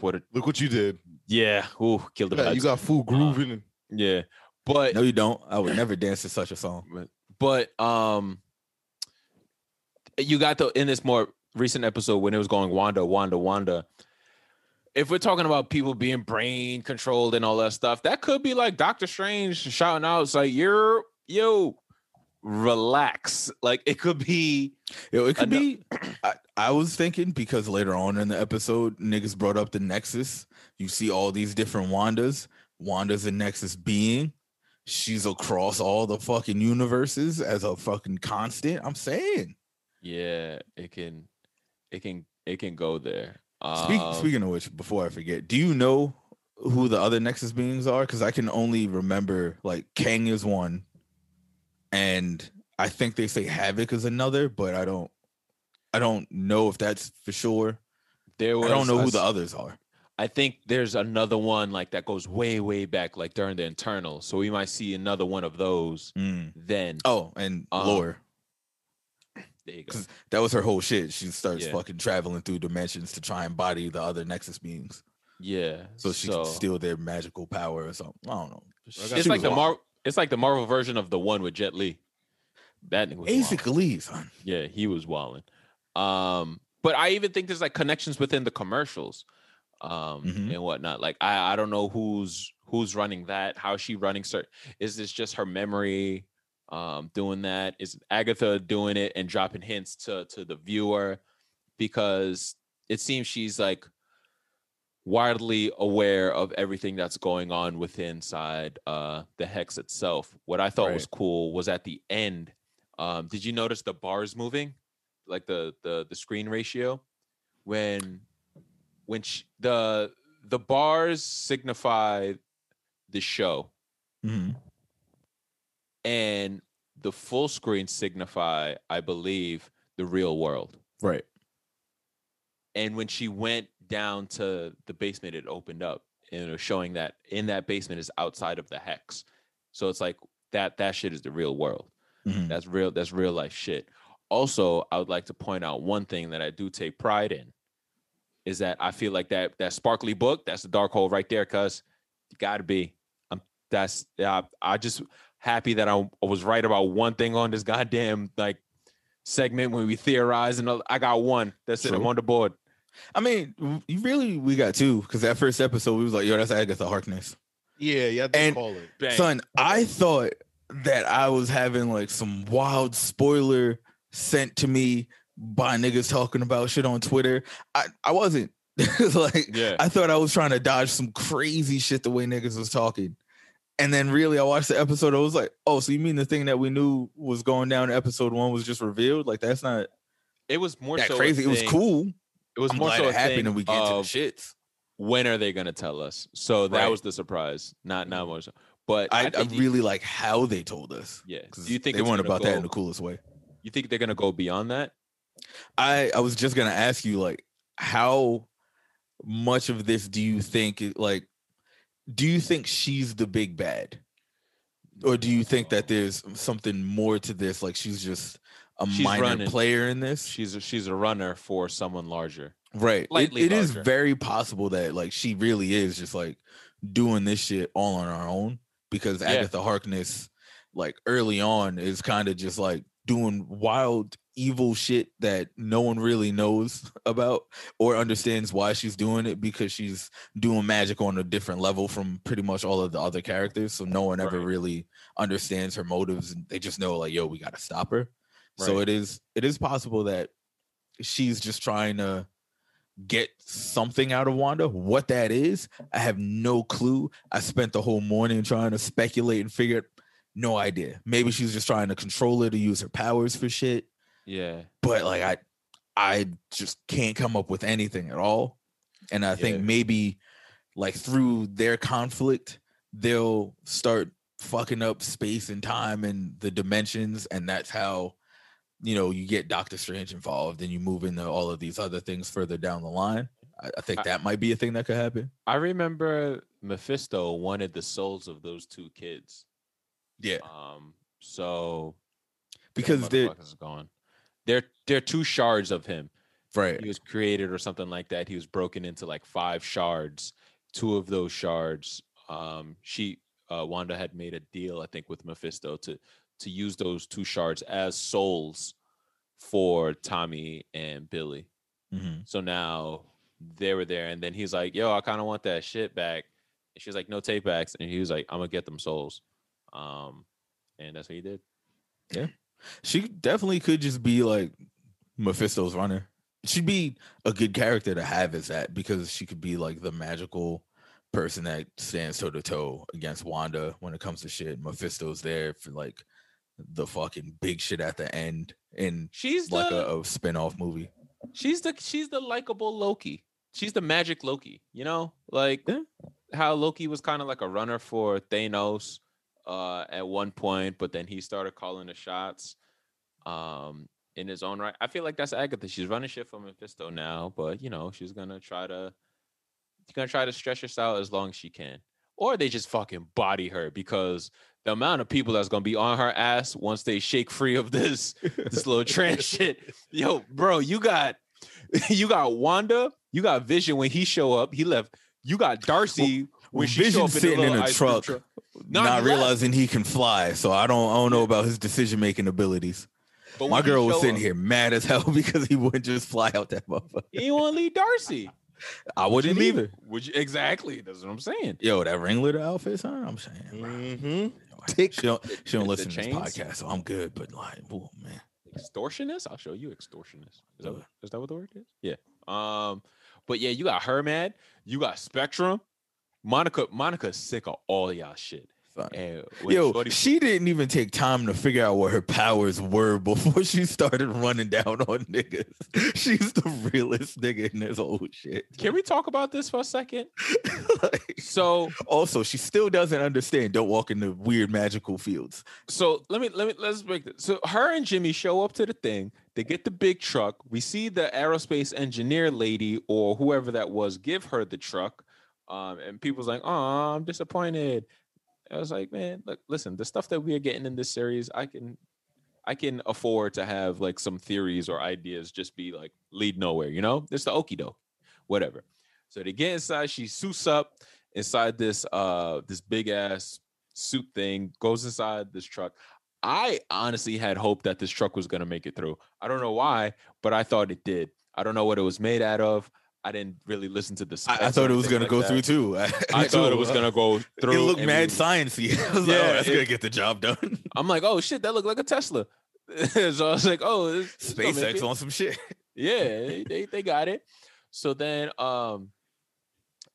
What a Look what you did. yeah. Ooh, killed the You got, vibes. you got food grooving. and yeah, but No, you don't. I would never dance to such a song. but um you got the in this more recent episode when it was going wanda wanda wanda if we're talking about people being brain controlled and all that stuff that could be like doctor strange shouting out it's like you're yo relax like it could be Yo, it could be. I, I was thinking because later on in the episode, niggas brought up the Nexus. You see all these different Wandas. Wanda's a Nexus being. She's across all the fucking universes as a fucking constant. I'm saying. yeah it can it can it can go there Speak, Um, speaking of which, before I forget, do you know who the other Nexus beings are? Because I can only remember like Kang is one, and I think they say Havok is another, but I don't. I don't know if that's for sure. there was, I don't know who the others are. I think there's another one like that goes way, way back, like during the internal. So we might see another one of those Mm. then. Oh, and Um, Lore. there you go. That was her whole shit. She starts Yeah. fucking traveling through dimensions to try and body the other Nexus beings, Yeah. so she can steal their magical power or something. I don't know. It's like the wild. Mar. It's like the Marvel version of the one with Jet Li. That nigga was. Basically, son. Yeah, he was wilding. Um, but I even think there's like connections within the commercials, um, Mhm. and whatnot. Like I, I don't know who's who's running that. How is she running? Certain is this just her memory um, doing that? Is Agatha doing it and dropping hints to to the viewer? Because it seems she's like widely aware of everything that's going on within inside uh the hex itself. What i thought was cool was at the end um did you notice the bars moving? Like the the the screen ratio? When when sh the the bars signify the show. Mhm. and the full screen signify i believe the real world. Right. and when she went down to the basement it opened up and it was showing that in that basement is outside of the hex. So it's like that that shit is the real world. Mhm. that's real that's real life shit. Also i would like to point out one thing that i do take pride in is that i feel like that that sparkly book that's the Darkhold right there cuz you gotta be. I'm that's yeah i just happy that I, I was right about one thing on this goddamn like segment when we theorize and i got one. That's it. I'm on the board I mean, you really we got two because that first episode we was like, yo, that's Agatha Harkness. Yeah, yeah, they And- call it. Bang. Son, I thought that I was having like some wild spoiler sent to me by niggas talking about shit on Twitter. I, I wasn't [LAUGHS] like Yeah. I thought I was trying to dodge some crazy shit the way niggas was talking. And then really I watched the episode, I was like, oh, so you mean the thing that we knew was going down in episode one was just revealed? Like that's not It was more that so crazy. It was cool. It was I'm more so it happened and we get to the shits. when are they gonna tell us? So that Right. was the surprise, not not mm-hmm. more so. But I, I, think you- really like how they told us. yeah. 'cause Do you think they it's gonna about that in go- the coolest way? You think they're gonna go beyond that? I I was just gonna ask you like how much of this do you think it- like do you think she's the big bad or do you think that there's something more to this like she's just a She's minor running. player in this She's a, she's a runner for someone larger. right it, Slightly it is larger. very possible that like she really is just like doing this shit all on her own because Yeah. agatha harkness like early on is kind of just like doing wild evil shit that no one really knows [LAUGHS] about or understands why she's doing it because she's doing magic on a different level from pretty much all of the other characters so no one ever Right. really understands her motives and they just know like yo we got to stop her so it is it is possible that she's just trying to get something out of Wanda. What that is, I have no clue. I spent the whole morning trying to speculate and figure it. No idea. Maybe she's just trying to control her to use her powers for shit. Yeah. But like I I just can't come up with anything at all. And I think Yeah. maybe like through their conflict, they'll start fucking up space and time and the dimensions, and that's how you know you get Doctor Strange involved and you move into all of these other things further down the line. I, I think I- that might be a thing that could happen. I remember Mephisto wanted the souls of those two kids. Yeah, Um, so because they're is gone. They're they're two shards of him. right. He was created or something like that. He was broken into like five shards. Two of those shards, um, she uh, Wanda had made a deal, I think, with Mephisto to to use those two shards as souls for Tommy and Billy. Mhm. So now they were there, and then he's like, "Yo, I kind of want that shit back." And she's like, "No take backs," and he was like, "I'm gonna get them souls," um, and that's what he did. Yeah, she definitely could just be like Mephisto's runner. She'd be a good character to have as that because she could be like the magical person that stands toe to toe against Wanda when it comes to shit. Mephisto's there for like the fucking big shit at the end in She's like the a, a spin-off movie. she's the she's the likable Loki. She's the magic Loki. You know, like Yeah. how Loki was kind of like a runner for Thanos uh, at one point, but then he started calling the shots um, in his own right. I feel like that's Agatha. She's running shit for Mephisto now, but you know she's gonna try to she's gonna try to stretch this out as long as she can, or they just fucking body her because the amount of people that's gonna be on her ass once they shake free of this this little trans [LAUGHS] shit. Yo, bro, you got [LAUGHS] you got Wanda, you got Vision when he show up. He left. You got Darcy when she show Vision up in, sitting in little a truck, Nah, not he left. realizing he can fly. So I don't I don't know about his decision making abilities. But My girl was sitting up, here mad as hell [LAUGHS] because he wouldn't just fly out that motherfucker. He to leave Darcy. I wouldn't leave either. Would you exactly? That's what I'm saying. Yo, that ringleader outfit, son. I'm saying, bro. Mm-hmm. Mm-hmm. [LAUGHS] She don't, she don't listen to this podcast, so I'm good. But like, oh man, Extortionist? I'll show you extortionist. Is that, what- is that what the word is? Yeah. Um, but yeah, you got her mad. You got Spectrum. Monica, Monica's sick of all y'all shit. And yo, Shorty- she didn't even take time to figure out what her powers were [LAUGHS] before she started running down on niggas. [LAUGHS] She's the realest nigga in this whole shit. can we talk about this for a second? [LAUGHS] Like, So, also, she still doesn't understand. Don't walk in the weird magical fields. so let me let me let's break this. So her and Jimmy show up to the thing. They get the big truck. We see the aerospace engineer lady or whoever that was give her the truck. Um, and people's like, "Oh, I'm disappointed." I was like, "Man, look, listen, the stuff that we are getting in this series, I can, I can afford to have like some theories or ideas just be like lead nowhere. You know, it's the okie doke, whatever." So they get inside. She suits up inside this uh this big ass suit thing. Goes inside this truck. I honestly had hoped that this truck was gonna make it through. I don't know why, but I thought it did. I don't know what it was made out of. I didn't really listen to the. I, I thought it was gonna like go that. through too. [LAUGHS] I thought it was gonna go through. It looked mad we- sciencey. [LAUGHS] I was like, Yeah, oh, that's it- gonna get the job done. [LAUGHS] I'm like, oh shit, that looked like a Tesla. so I was like, oh, it's- it's gonna make SpaceX it. on some shit. Yeah, they, they they got it. So then um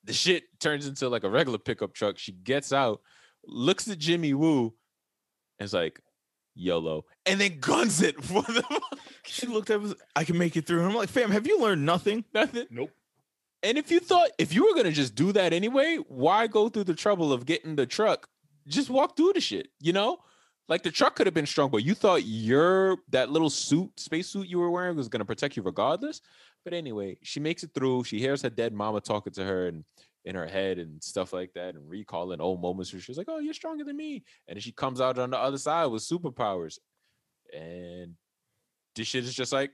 the shit turns into like a regular pickup truck. She gets out, looks at Jimmy Woo, and is like, YOLO, and then guns it for the She looked at us. I can make it through. And I'm like, fam, have you learned nothing? nothing. Nope. And if you thought if you were gonna just do that anyway, why go through the trouble of getting the truck? Just walk through the shit, you know? Like the truck could have been strong, but you thought your that little suit, space suit you were wearing was gonna protect you regardless. But anyway, she makes it through. She hears her dead mama talking to her and in her head and stuff like that, and recalling old moments where she's like, "Oh, you're stronger than me," and she comes out on the other side with superpowers, and this shit is just like,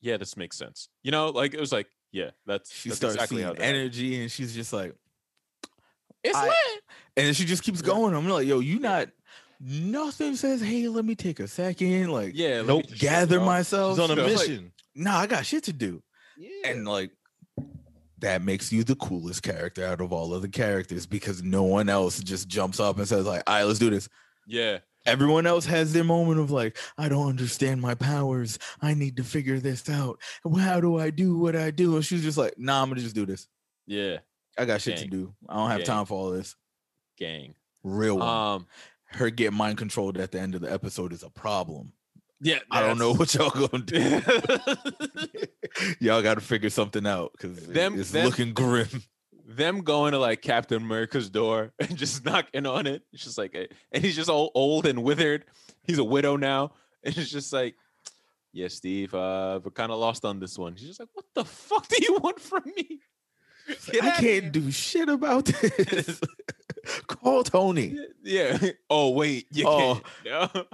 yeah, this makes sense. You know, like it was like, yeah, that's She that's starts exactly seeing that happened. energy and she's just like, It's I- lit. and she just keeps going. I'm like, yo, you not nothing says, hey, let me take a second. Like, Yeah, let me nope, gather myself. She's on a Like, mission. nah, I got shit to do. Yeah. And like that makes you the coolest character out of all of the characters because no one else just jumps up and says, like, all right, let's do this. Yeah, Everyone else has their moment of like, I don't understand my powers. I need to figure this out. How do I do what I do? And she's just like, nah, I'm gonna just do this. yeah, I got shit Gang. to do. I don't have Gang. time for all this. gang. Real one. Um, Her get mind controlled at the end of the episode is a problem. yeah, I don't know what y'all gonna do. [LAUGHS] [LAUGHS] y'all got to figure something out because Them- it's them- looking grim. Them going to like Captain America's door [LAUGHS] and just knocking on it. It's just like, a, and he's just all old and withered. He's a widow now, [LAUGHS] and it's just like, yeah, Steve, uh, we're kind of lost on this one. She's just like, what the fuck do you want from me? [LAUGHS] Get I can't do shit about this. Call Tony. Yeah. Oh wait, you Oh. can't. No.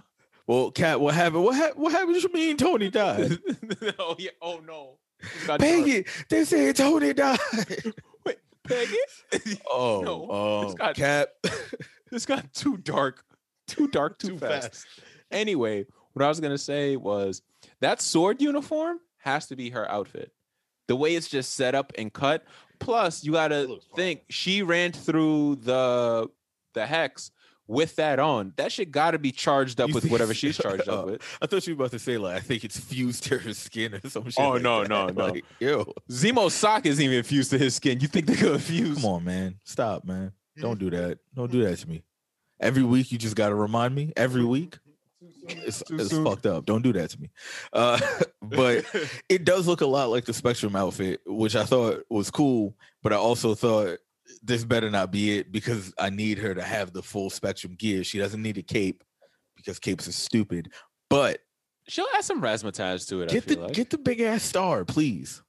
Well, Cat, what happened? What, hap- what happened to me and Tony died? oh yeah. Oh no. Got. Peggy, they said Tony died. Peggy. [LAUGHS] [LAUGHS] Oh, No, it's oh, um, got- Cap. [LAUGHS] this got too dark. Too dark. Too, Too fast. fast. Anyway, what I was gonna say was that sword uniform has to be her outfit. The way it's just set up and cut. Plus, you gotta think she ran through the the hex with that on. That shit gotta be charged up You with whatever [LAUGHS] she's charged up [LAUGHS] with. I thought you were about to say like I think it's fused to her skin or some shit. Oh, like no, that. no, [LAUGHS] no. Like, Zemo's sock isn't even fused to his skin. You think they're gonna fuse? come on, man, stop, man. Don't do that. Don't do that to me. Every week you just got to remind me. Every week, it's, it's fucked up. Don't do that to me. Uh, but it does look a lot like the Spectrum outfit, which I thought was cool. But I also thought this better not be it because I need her to have the full Spectrum gear. She doesn't need a cape because capes are stupid. But She'll add some razzmatazz to it. get I feel the like. get the big ass star, please.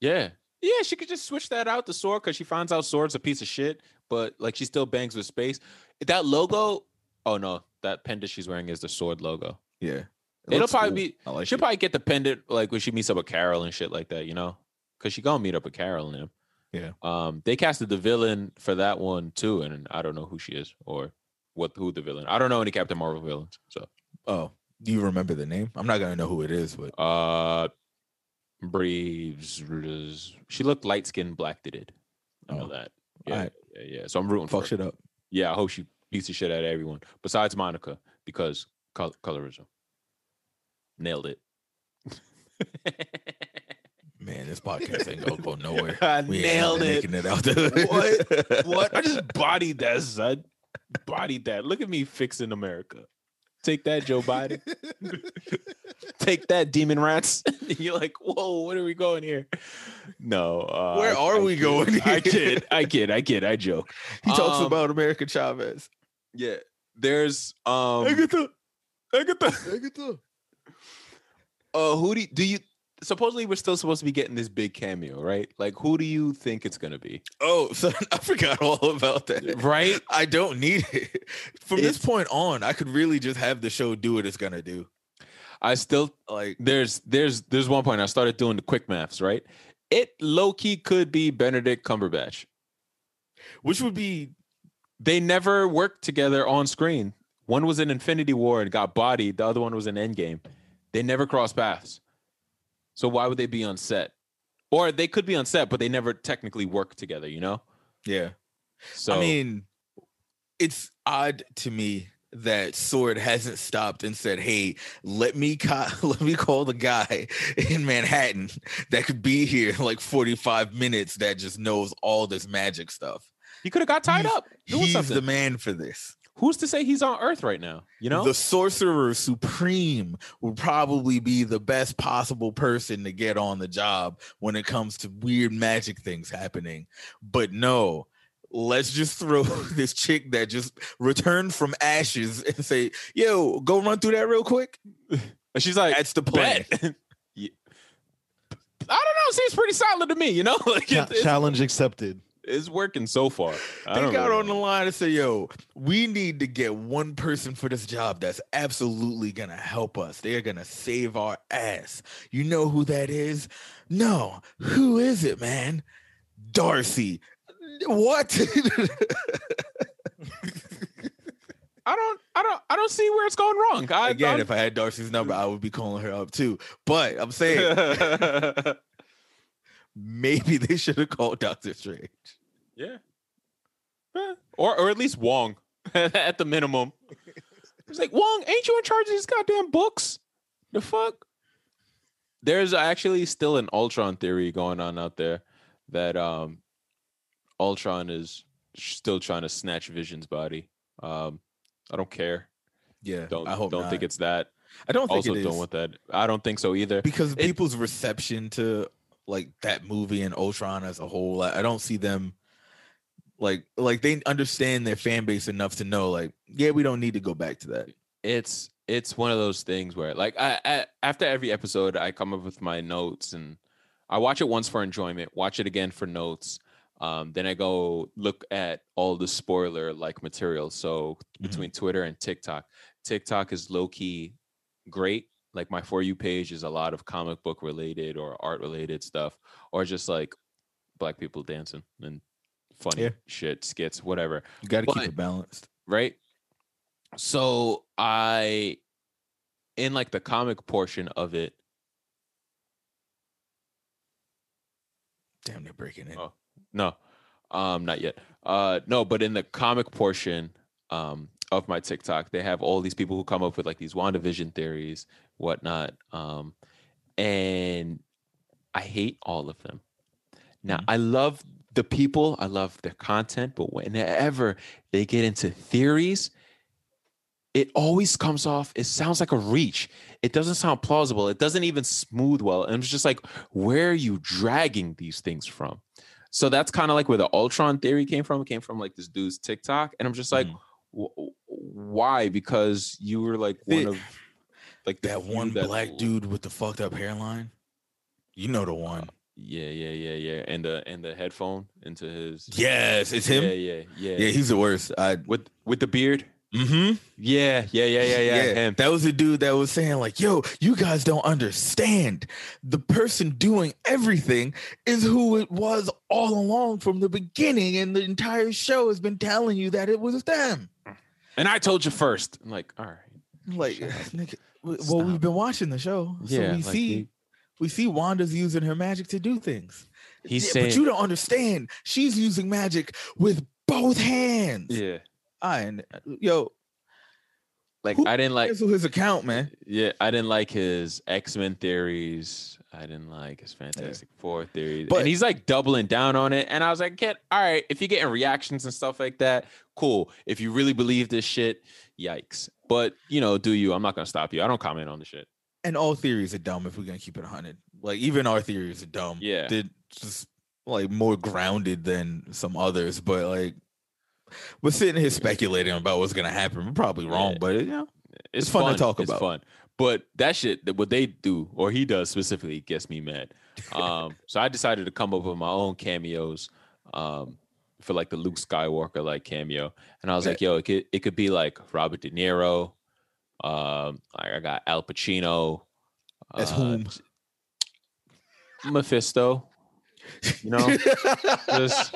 Yeah. Yeah, she could just switch that out the sword because she finds out sword's a piece of shit, but like she still bangs with space. That logo, oh no, that pendant she's wearing is the sword logo. Yeah, It It'll probably cool. be like she'll it. probably get the pendant like when she meets up with Carol and shit like that, you know? Cause she gonna meet up with Carol and him. Yeah. Um, they casted the villain for that one too, and I don't know who she is or what who the villain. I don't know any Captain Marvel villains. So Oh, do you remember the name? I'm not gonna know who it is, but uh Breeze she looked light skinned black did. I know Oh, that. Yeah, alright. yeah, yeah. So I'm rooting for fuck her. shit up. Yeah, I hope she beats the shit out of everyone besides Monica because col- colorism. Nailed it. [LAUGHS] Man, this podcast ain't gonna go [LAUGHS] nowhere. I We nailed it. making it out. What? What? [LAUGHS] I just bodied that, son. Bodied that. Look at me fixing America. Take that, Joe Biden. [LAUGHS] Take that, demon rats. You're like, whoa, where are we going here? No. Uh, Where are I we kid. going I kid. I kid. I kid. I joke. He talks Um, about America Chavez. Yeah. There's um Agatha. Agatha. Agatha. uh who do you, do you supposedly we're still supposed to be getting this big cameo, right? Like who do you think it's gonna be? Oh, [LAUGHS] so I forgot all about that. Right? [LAUGHS] I don't need it. [LAUGHS] From this point on, I could really just have the show do what it's gonna do. I still Like, there's there's there's one point I started doing the quick maths, right? It low key could be Benedict Cumberbatch. which would be They never worked together on screen. One was in Infinity War and got bodied. The other one was in Endgame. They never crossed paths. So why would they be on set? Or they could be on set, but they never technically work together. You know. yeah. So I mean, it's odd to me that Sword hasn't stopped and said, "Hey, let me ca- [LAUGHS] let me call the guy in Manhattan that could be here like 45 minutes that just knows all this magic stuff." He could have got tied He's- up doing He's something. the man for this. Who's to say he's on Earth right now? You know, the sorcerer supreme would probably be the best possible person to get on the job when it comes to weird magic things happening. But no, let's just throw [LAUGHS] this chick that just returned from ashes and say, "Yo, go run through that real quick." And she's like, That's the plan. [LAUGHS] Yeah. I don't know. Seems pretty solid to me. You know, [LAUGHS] like Cha- it's, it's, challenge accepted. It's working so far. I They got really on the line and say, "Yo, we need to get one person for this job that's absolutely gonna help us. They're gonna save our ass. You know who that is? No, who is it, man? Darcy. What? [LAUGHS] I don't. I don't. I don't see where it's going wrong. I, Again, I'm- if I had Darcy's number, I would be calling her up too. But I'm saying [LAUGHS] maybe they should have called Doctor Strange. yeah, Eh, or or at least Wong [LAUGHS] at the minimum. It's like Wong, ain't you in charge of these goddamn books? The fuck. There's actually still an Ultron theory going on out there that um Ultron is still trying to snatch Vision's body. Um, I don't care. Yeah, Don't I hope don't not. think it's that. I don't think Also, don't want that. I don't think so either. because It- people's reception to like that movie and Ultron as a whole, I I don't see them like like they understand their fan base enough to know like yeah we don't need to go back to that. it's it's one of those things where like I, I after every episode I come up with my notes and I watch it once for enjoyment, watch it again for notes. Um, then I go look at all the spoiler like material. So Mhm. between Twitter and TikTok, TikTok is low key great. Like my for you page is a lot of comic book related or art related stuff, or just like black people dancing and funny Yeah. shit, skits, whatever You got to keep it balanced. right? So I, in like the comic portion of it, Damn, they're breaking it Oh. no, um, not yet. Uh, no, but in the comic portion, um, of my TikTok, they have all these people who come up with like these WandaVision theories, whatnot. Um, and I hate all of them. Now, Mhm. I love the people, I love their content, but whenever they get into theories, it always comes off, it sounds like a reach. It doesn't sound plausible. It doesn't even smooth well. And it's just like, where are you dragging these things from? So that's kind of like where the Ultron theory came from. It came from like this dude's TikTok. And I'm just like, Mhm. "Wh- why? Because you were like one of like that one that- black dude with the fucked up hairline. You know the uh, one. Yeah, yeah, yeah, yeah. And the and the headphone into his Yes, it's him. Yeah, Yeah, yeah, yeah. he's the worst. I. with with the beard. Mm-hmm. Yeah, yeah, yeah, yeah, yeah. Him. That was the dude that was saying, like, yo, you guys don't understand. The person doing everything is who it was all along from the beginning. And the entire show has been telling you that it was them. And I told you first. I'm like, all right. Like, nigga, well, Stop. we've been watching the show. So we like, see we- we see Wanda's using her magic to do things. He's Yeah, saying, but you don't understand. She's using magic with both hands. yeah. I and uh, uh, yo, Like Who I didn't like. cancel his account, man. Yeah, I didn't like his X Men theories. I didn't like his Fantastic Four theories. But- and he's like doubling down on it. And I was like, "Kid, all right, if you're getting reactions and stuff like that, cool. If you really believe this shit, yikes. But you know, do you? I'm not gonna stop you. I don't comment on the shit. And all theories are dumb if we're gonna keep it hundred. Like even our theories are dumb. Yeah. they're just like more grounded than some others. But like, we're sitting here speculating about what's gonna happen. We're probably wrong, Yeah. but you know, It's, It's fun to talk it's about. fun. But that shit, that what they do or he does specifically gets me mad. [LAUGHS] Um, so I decided to come up with my own cameos um, for like the Luke Skywalker like cameo, and I was like, yo, it could it could be like Robert De Niro. Um, like I got Al Pacino. As uh, whom? Mephisto. You know, [LAUGHS] Just-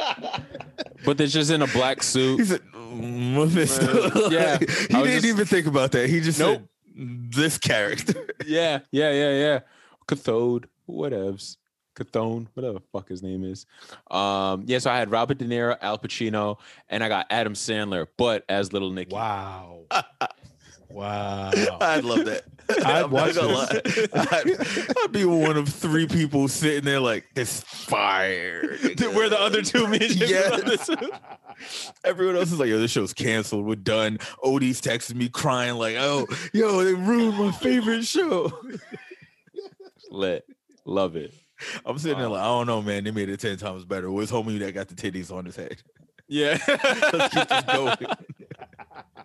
but they're just in a black suit. he said Mephisto. Uh, yeah, he I didn't just- even think about that. He just Nope. said this character. [LAUGHS] yeah, yeah, yeah, yeah. Cathode, whatevs. Cathone, whatever the fuck his name is. Um, yeah, so I had Robert De Niro, Al Pacino, and I got Adam Sandler, but as Little Nicky. Wow. [LAUGHS] wow. I'd love that. I'd watch gonna. I'd, I'd be one of three people sitting there like this fire. [LAUGHS] Where the other two midgets? Yes. [LAUGHS] Everyone else is like, yo, this show's canceled. We're done. Odie's texting me crying, like, oh, yo, they ruined my favorite show. [LAUGHS] Lit. Love it. I'm sitting there like, I don't know, man. They made it 10 times better. Where's homie that got the titties on his head? Yeah. Let's keep this going.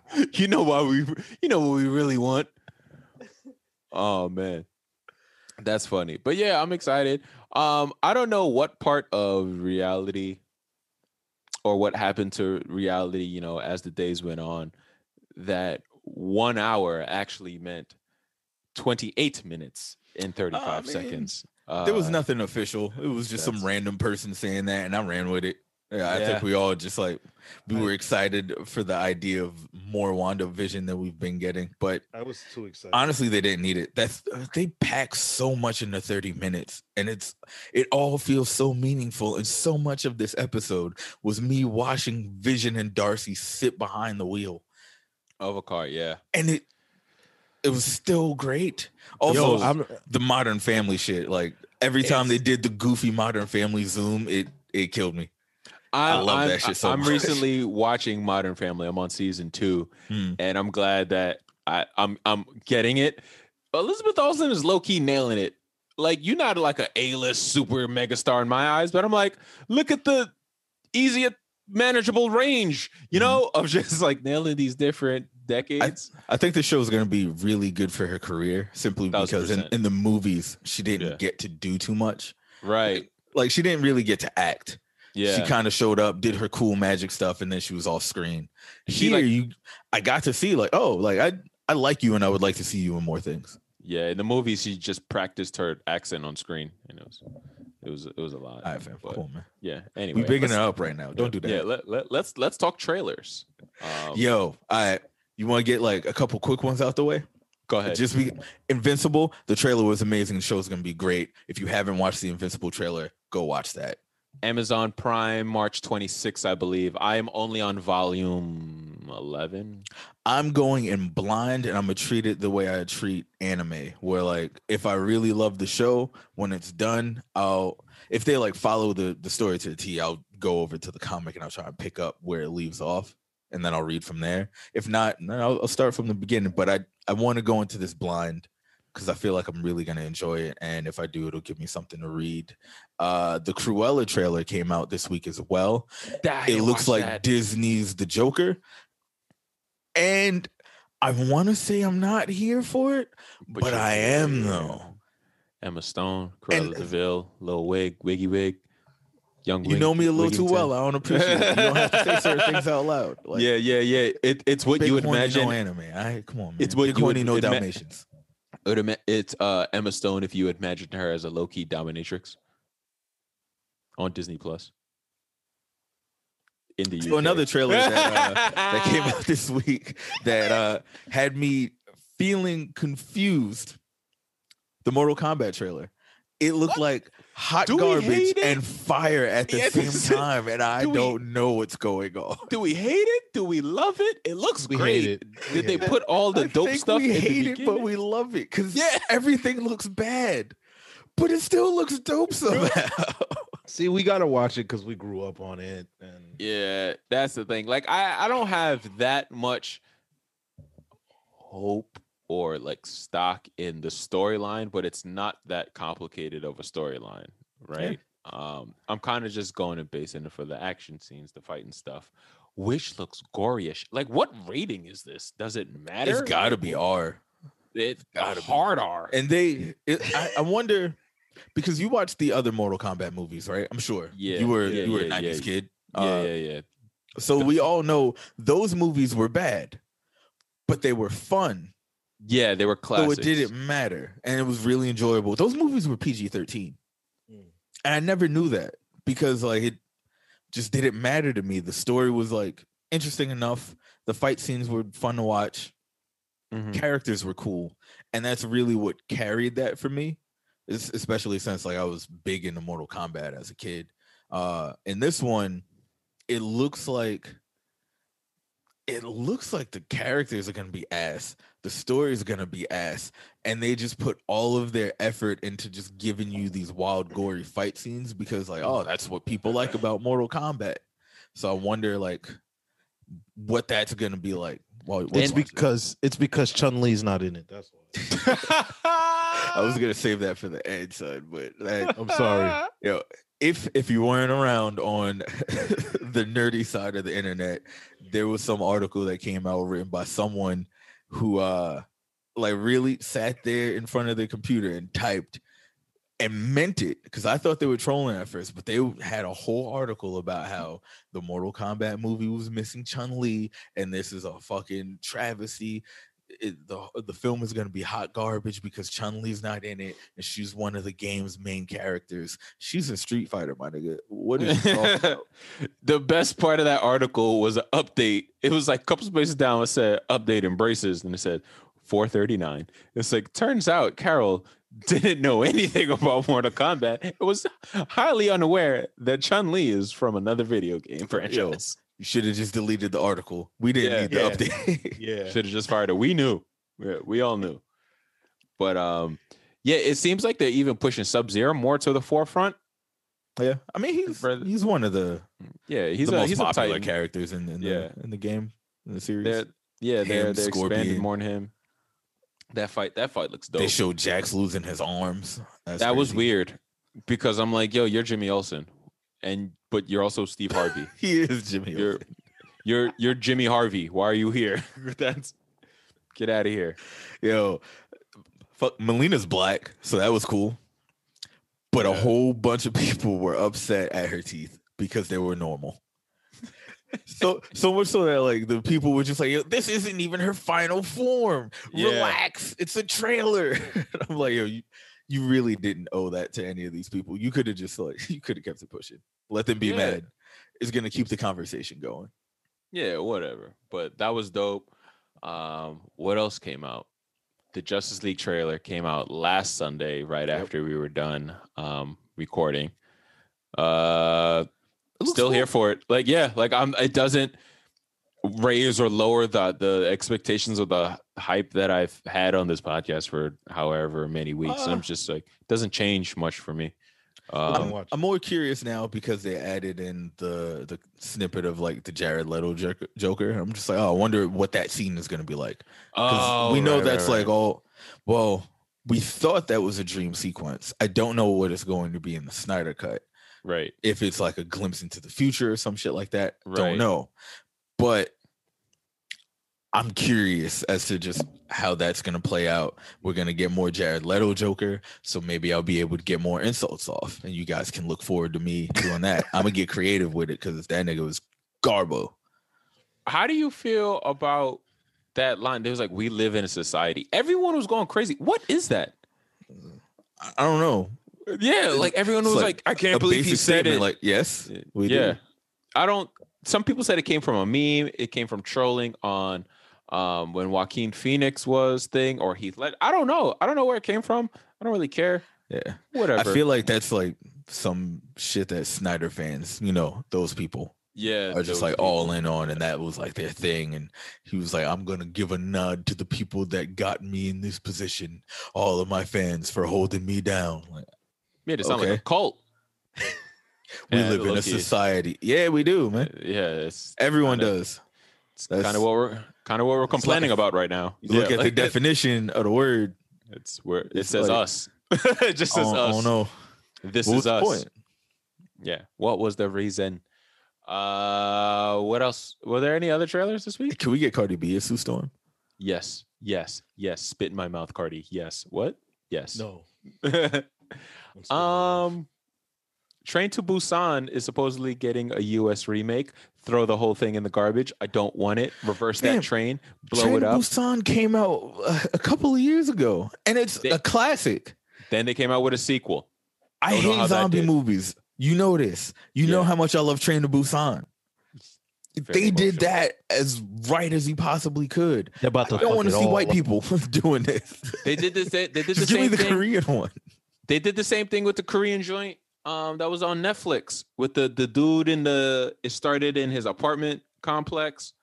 [LAUGHS] you know why we you know what we really want. Oh man. That's funny. But yeah, I'm excited. Um I don't know what part of reality or what happened to reality, you know, as the days went on that 1 hour actually meant 28 minutes and 35 I mean, seconds. There was Uh, nothing official. It was just some random person saying that, and I ran with it. Yeah, I Yeah. think we all just like we were excited for the idea of more Wanda Vision that we've been getting. But I was too excited. honestly, they didn't need it. That's uh, they pack so much into 30 minutes, and it's it all feels so meaningful. And so much of this episode was me watching Vision and Darcy sit behind the wheel, of a car, yeah. and it it was still great. Also, Yo, I'm the Modern Family shit. Like every time they did the goofy Modern Family Zoom, it it killed me. I I'm, love I'm- that shit so I'm much. recently watching Modern Family. I'm on season two, Hmm. and I'm glad that I, I'm I'm getting it. Elizabeth Olsen is low key nailing it. Like you're not like a A-list super mega star in my eyes, but I'm like, look at the easy manageable range, you Mm-hmm. know, [LAUGHS] of just like nailing these different decades. I think the show is going to be really good for her career simply Thousand because in, in the movies she didn't Yeah. get to do too much. right. Like she didn't really get to act. Yeah. She kind of showed up, did her cool magic stuff, and then she was off screen. She, Here, like- you, I got to see like, oh, like I, I like you, and I would like to see you in more things. yeah. In the movies, she just practiced her accent on screen, and it was it was it was a lot. All right, fam, but cool, man. Yeah. Anyway, we bigging it up right now. Don't do that. Yeah, let, let, let's let's talk trailers. Um, Yo, I, you want to get like a couple quick ones out the way? go ahead. Just be Invincible. The trailer was amazing. The show's gonna be great. If you haven't watched the Invincible trailer, go watch that. Amazon Prime, March 26th, I believe. I am only on volume 11. I'm going in blind and I'm gonna treat it the way I treat anime, where like if I really love the show, when it's done, I'll if they like follow the the story to the T, I'll go over to the comic and I'll try and pick up where it leaves off, and then I'll read from there. If not, then I'll, I'll start from the beginning. But I I want to go into this blind because I feel like I'm really gonna enjoy it, and if I do, it'll give me something to read. Uh, the Cruella trailer came out this week as well it looks like Disney's The Joker. And I want to say I'm not here for it, but, you're I am here. though. Emma Stone, Cruella And- de Vil, Lil Wig, Wiggy Wig, Young. You Wig- know me a little too well. I don't appreciate it. You don't have to say certain things out loud. [LAUGHS] Like, yeah, yeah, yeah. It, it's what big you would imagine. No anime. I come on, man. It's what big you would horny, no admit- Dalmatians. It would ima- it's uh, Emma Stone if you imagined her as a low key dominatrix on Disney Plus. In the So UK. another trailer that, uh, that came out [LAUGHS] this week that uh, had me feeling confused. The Mortal Kombat trailer. It looked like hot Do garbage and fire at the Yeah, same time, [LAUGHS] and I do we- don't know what's going on. Do we hate it? Do we love it? It looks We great. hate it. We Did they put all the I dope think stuff? We in the hate it, but we love it because Yeah. [LAUGHS] everything looks bad, but it still looks dope somehow. [LAUGHS] See, we gotta watch it because we grew up on it, and Yeah, that's the thing. Like I, I don't have that much hope or like stock in the storyline, but it's not that complicated of a storyline, right? Um, I'm kind of just going and basing it for the action scenes, the fighting stuff, which looks goryish. Like, what rating is this? Does it matter? it's got to be R. It's gotta be. hard R. And they, it, I, I wonder because you watched the other Mortal Kombat movies, right? I'm sure. Yeah, you were yeah, you were yeah, a 90s yeah. kid. yeah, Uh, yeah, yeah. So we all know those movies were bad, but they were fun. Yeah, they were classics. So it didn't matter, and it was really enjoyable. Those movies were PG thirteen, Mm. and I never knew that because like it just didn't matter to me. The story was like interesting enough. The fight scenes were fun to watch. Mhm. Characters were cool, and that's really what carried that for me. es- especially since like I was big into Mortal Kombat as a kid. Uh, in this one, it looks like it looks like the characters are gonna be ass, the story is gonna be ass, and they just put all of their effort into just giving you these wild, gory fight scenes because, like, oh, that's what people like about Mortal Kombat. So I wonder, like, what that's gonna be like. While, while It's you watch it. because it's because Chun Li's not in it. That's why. [LAUGHS] [LAUGHS] I was gonna save that for the end, son, but that, I'm sorry. [LAUGHS] yo, if if you weren't around on [LAUGHS] the nerdy side of the internet, there was some article that came out written by someone who uh like really sat there in front of the computer and typed and meant it because I thought they were trolling at first, but they had a whole article about how the Mortal Kombat movie was missing Chun Li and this is a fucking travesty. It, the the film is gonna be hot garbage because Chun Li's not in it, and she's one of the game's main characters. She's a Street Fighter, my nigga. What is [LAUGHS] the best part of that article was an update. It was like a couple spaces down. It said update embraces, and it said 439. It's like turns out Carol didn't know anything [LAUGHS] about Mortal Kombat. It was highly unaware that Chun Li is from another video game franchise. You should have just deleted the article. We didn't Yeah, need the yeah. update. Yeah. [LAUGHS] Should have just fired it. We knew. Yeah, we all knew. But um, yeah, it seems like they're even pushing Sub Zero more to the forefront. yeah, I mean he's he's one of the, Yeah, he's the a most he's a popular titan. characters in, in Yeah. the in the game in the series. They're, yeah, they're Him, they're expanding more on him. That fight, that fight looks dope. They showed Jax losing his arms. That's that was weird because I'm like, yo, you're Jimmy Olsen, and but you're also Steve Harvey. [LAUGHS] He is Jimmy. You're Olsen. you're you're Jimmy Harvey. Why are you here? [LAUGHS] That's get out of here. Yo, fuck. Mileena's black, so that was cool. But a whole bunch of people were upset at her teeth because they were normal. [LAUGHS] so so much so that like the people were just like, this isn't even her final form. Yeah. Relax, it's a trailer. I'm like, yo, you you really didn't owe that to any of these people. You could have just like [LAUGHS] you could have kept it pushing. Let them be Yeah. mad. It's gonna keep the conversation going. Yeah, whatever. But that was dope. Um, what else came out? The Justice League trailer came out last Sunday, right Yep. after we were done um recording. Uh still here for it. Like, yeah, like I'm it doesn't raise or lower the the expectations of the hype that I've had on this podcast for however many weeks. Uh, I'm just like it doesn't change much for me. I'm- Um, I'm. I'm more curious now because they added in the the snippet of like the Jared Leto Joker. Joker. I'm just like, oh, I wonder what that scene is gonna be like. Oh, we know right, that's right, like right. all. Well, we thought that was a dream sequence. I don't know what it's going to be in the Snyder cut. right. If it's like a glimpse into the future or some shit like that, Right. don't know. But I'm curious as to just how that's gonna play out. We're gonna get more Jared Leto Joker, so maybe I'll be able to get more insults off, and you guys can look forward to me doing that. [LAUGHS] I'm gonna get creative with it because that nigga was Garbo. How do you feel about that line? There was like, "We live in a society." Everyone was going crazy. What is that? I don't know. Yeah, like everyone was like like, "I can't believe he said it." Like, yes, we do. yeah, I don't. Some people said it came from a meme. It came from trolling on um when Joaquin Phoenix was thing or Heath Ledger. I don't know. I don't know where it came from. I don't really care. yeah. Whatever. I feel like that's like some shit that Snyder fans, you know, those people yeah, are just like all in on, and that was like their thing. And he was like, "I'm gonna give a nod to the people that got me in this position, all of my fans for holding me down." Like, Made it sound like a cult. [LAUGHS] we Yeah, live in a society. Yeah, we do, man. Yeah, Everyone kinda- does. It's That's- kind of what we're kind of what we're complaining life. about right now. You look Yeah, at the like, definition of the word. It's where it It's says like- us. [LAUGHS] it just says us. oh no, This What is us. point? Yeah. What was the reason? Uh, what else? Were there any other trailers this week? Can we get Cardi B a Sue Storm? Yes. Yes. Yes. Spit in my mouth, Cardi. Yes. What? Yes. No. I'm still alive. um, Train to Busan is supposedly getting a U.S. remake. Throw the whole thing in the garbage. I don't want it. Reverse Damn. that train. Blow Train it to up. Busan came out uh, a couple of years ago, and it's They- a classic. Then they came out with a sequel. I Don't know how hate zombie movies. You know this. You know how much I love Train to Busan. Very They did that as right as he possibly could. They're about to I don't want to see white up. people [LAUGHS] doing this. They did this. They did the Just give me the thing. Korean one. They did the same thing with the Korean joint. Um, that was on Netflix with the the dude in the. It started in his apartment complex.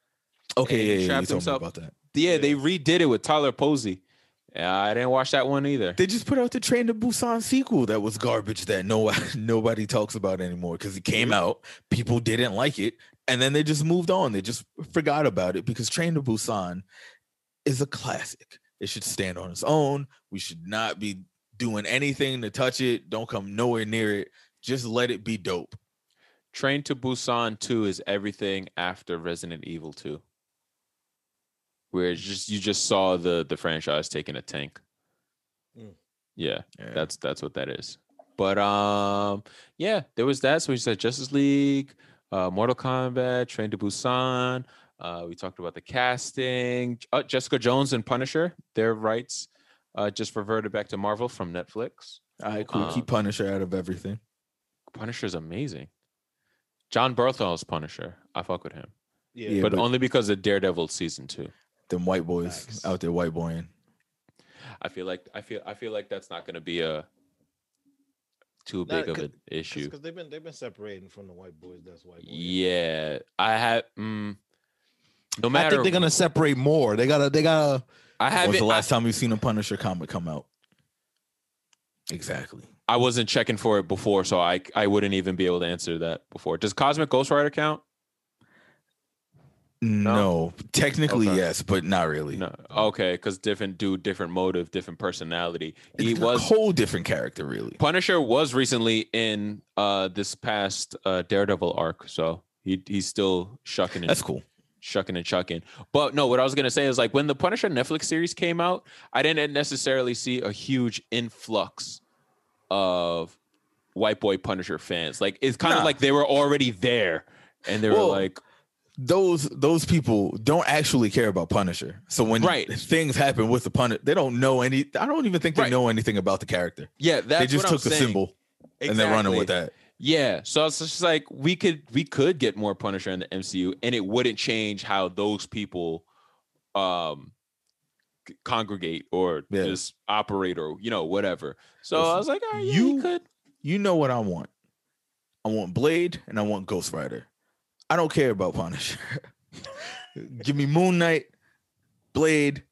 Okay, yeah, yeah, trapped you told me himself. about that. Yeah, they redid it with Tyler Posey. Yeah, I didn't watch that one either. They just put out the Train to Busan sequel that was garbage that no [LAUGHS] nobody talks about anymore because it came out, people didn't like it, and then they just moved on. They just forgot about it because Train to Busan is a classic. It should stand on its own. We should not be doing anything to touch it. Don't come nowhere near it. Just let it be dope. Train to Busan 2 is everything after Resident Evil 2. Where it's just you just saw the the franchise taking a tank. Mm. Yeah, Yeah. that's that's what that is. But um yeah, there was that. So we said Justice League, uh Mortal Kombat, Train to Busan. Uh we talked about the casting. Uh, Jessica Jones and Punisher, their rights uh just reverted back to Marvel from Netflix. All right, cool. Um, Keep Punisher out of everything. Punisher's amazing. Jon Bernthal's Punisher. I fuck with him. Yeah, Yeah, but, but- only because of Daredevil season two. Them white boys Facts. out there white boying. I feel like I feel I feel like that's not going to be a too Nah, big of an issue. because they've been they've been separating from the white boys. That's white boys. Yeah, I have. Mm, no I matter. think they're gonna separate more. They gotta. They gotta. I When was the last I, time you seen a Punisher comic come out? Exactly. I wasn't checking for it before, so I I wouldn't even be able to answer that before. Does Cosmic Ghost Rider count? No, technically Okay. yes, but not really. No. Okay, because different dude, different motive, different personality. He It's a was whole different character, really. Punisher was recently in uh this past uh Daredevil arc, so he he's still shucking That's cool. Shucking and chucking. But no, what I was gonna say is like when the Punisher Netflix series came out, I didn't necessarily see a huge influx of white boy Punisher fans. Like it's kind of like they were already there, and they were Well, like, Those those people don't actually care about Punisher. So when Right. things happen with the Punisher, they don't know any. I don't even think they Right. know anything about the character. "Yeah, that's they just took I'm the saying. symbol and they're running with that. Yeah, so it's just like we could we could get more Punisher in the MCU, and it wouldn't change how those people um congregate or Yeah. just operate or you know whatever. So I was like, yeah, you- you could. You know what I want? I want Blade and I want Ghost Rider. I don't care about Punisher. [LAUGHS] Give me Moon Knight, Blade,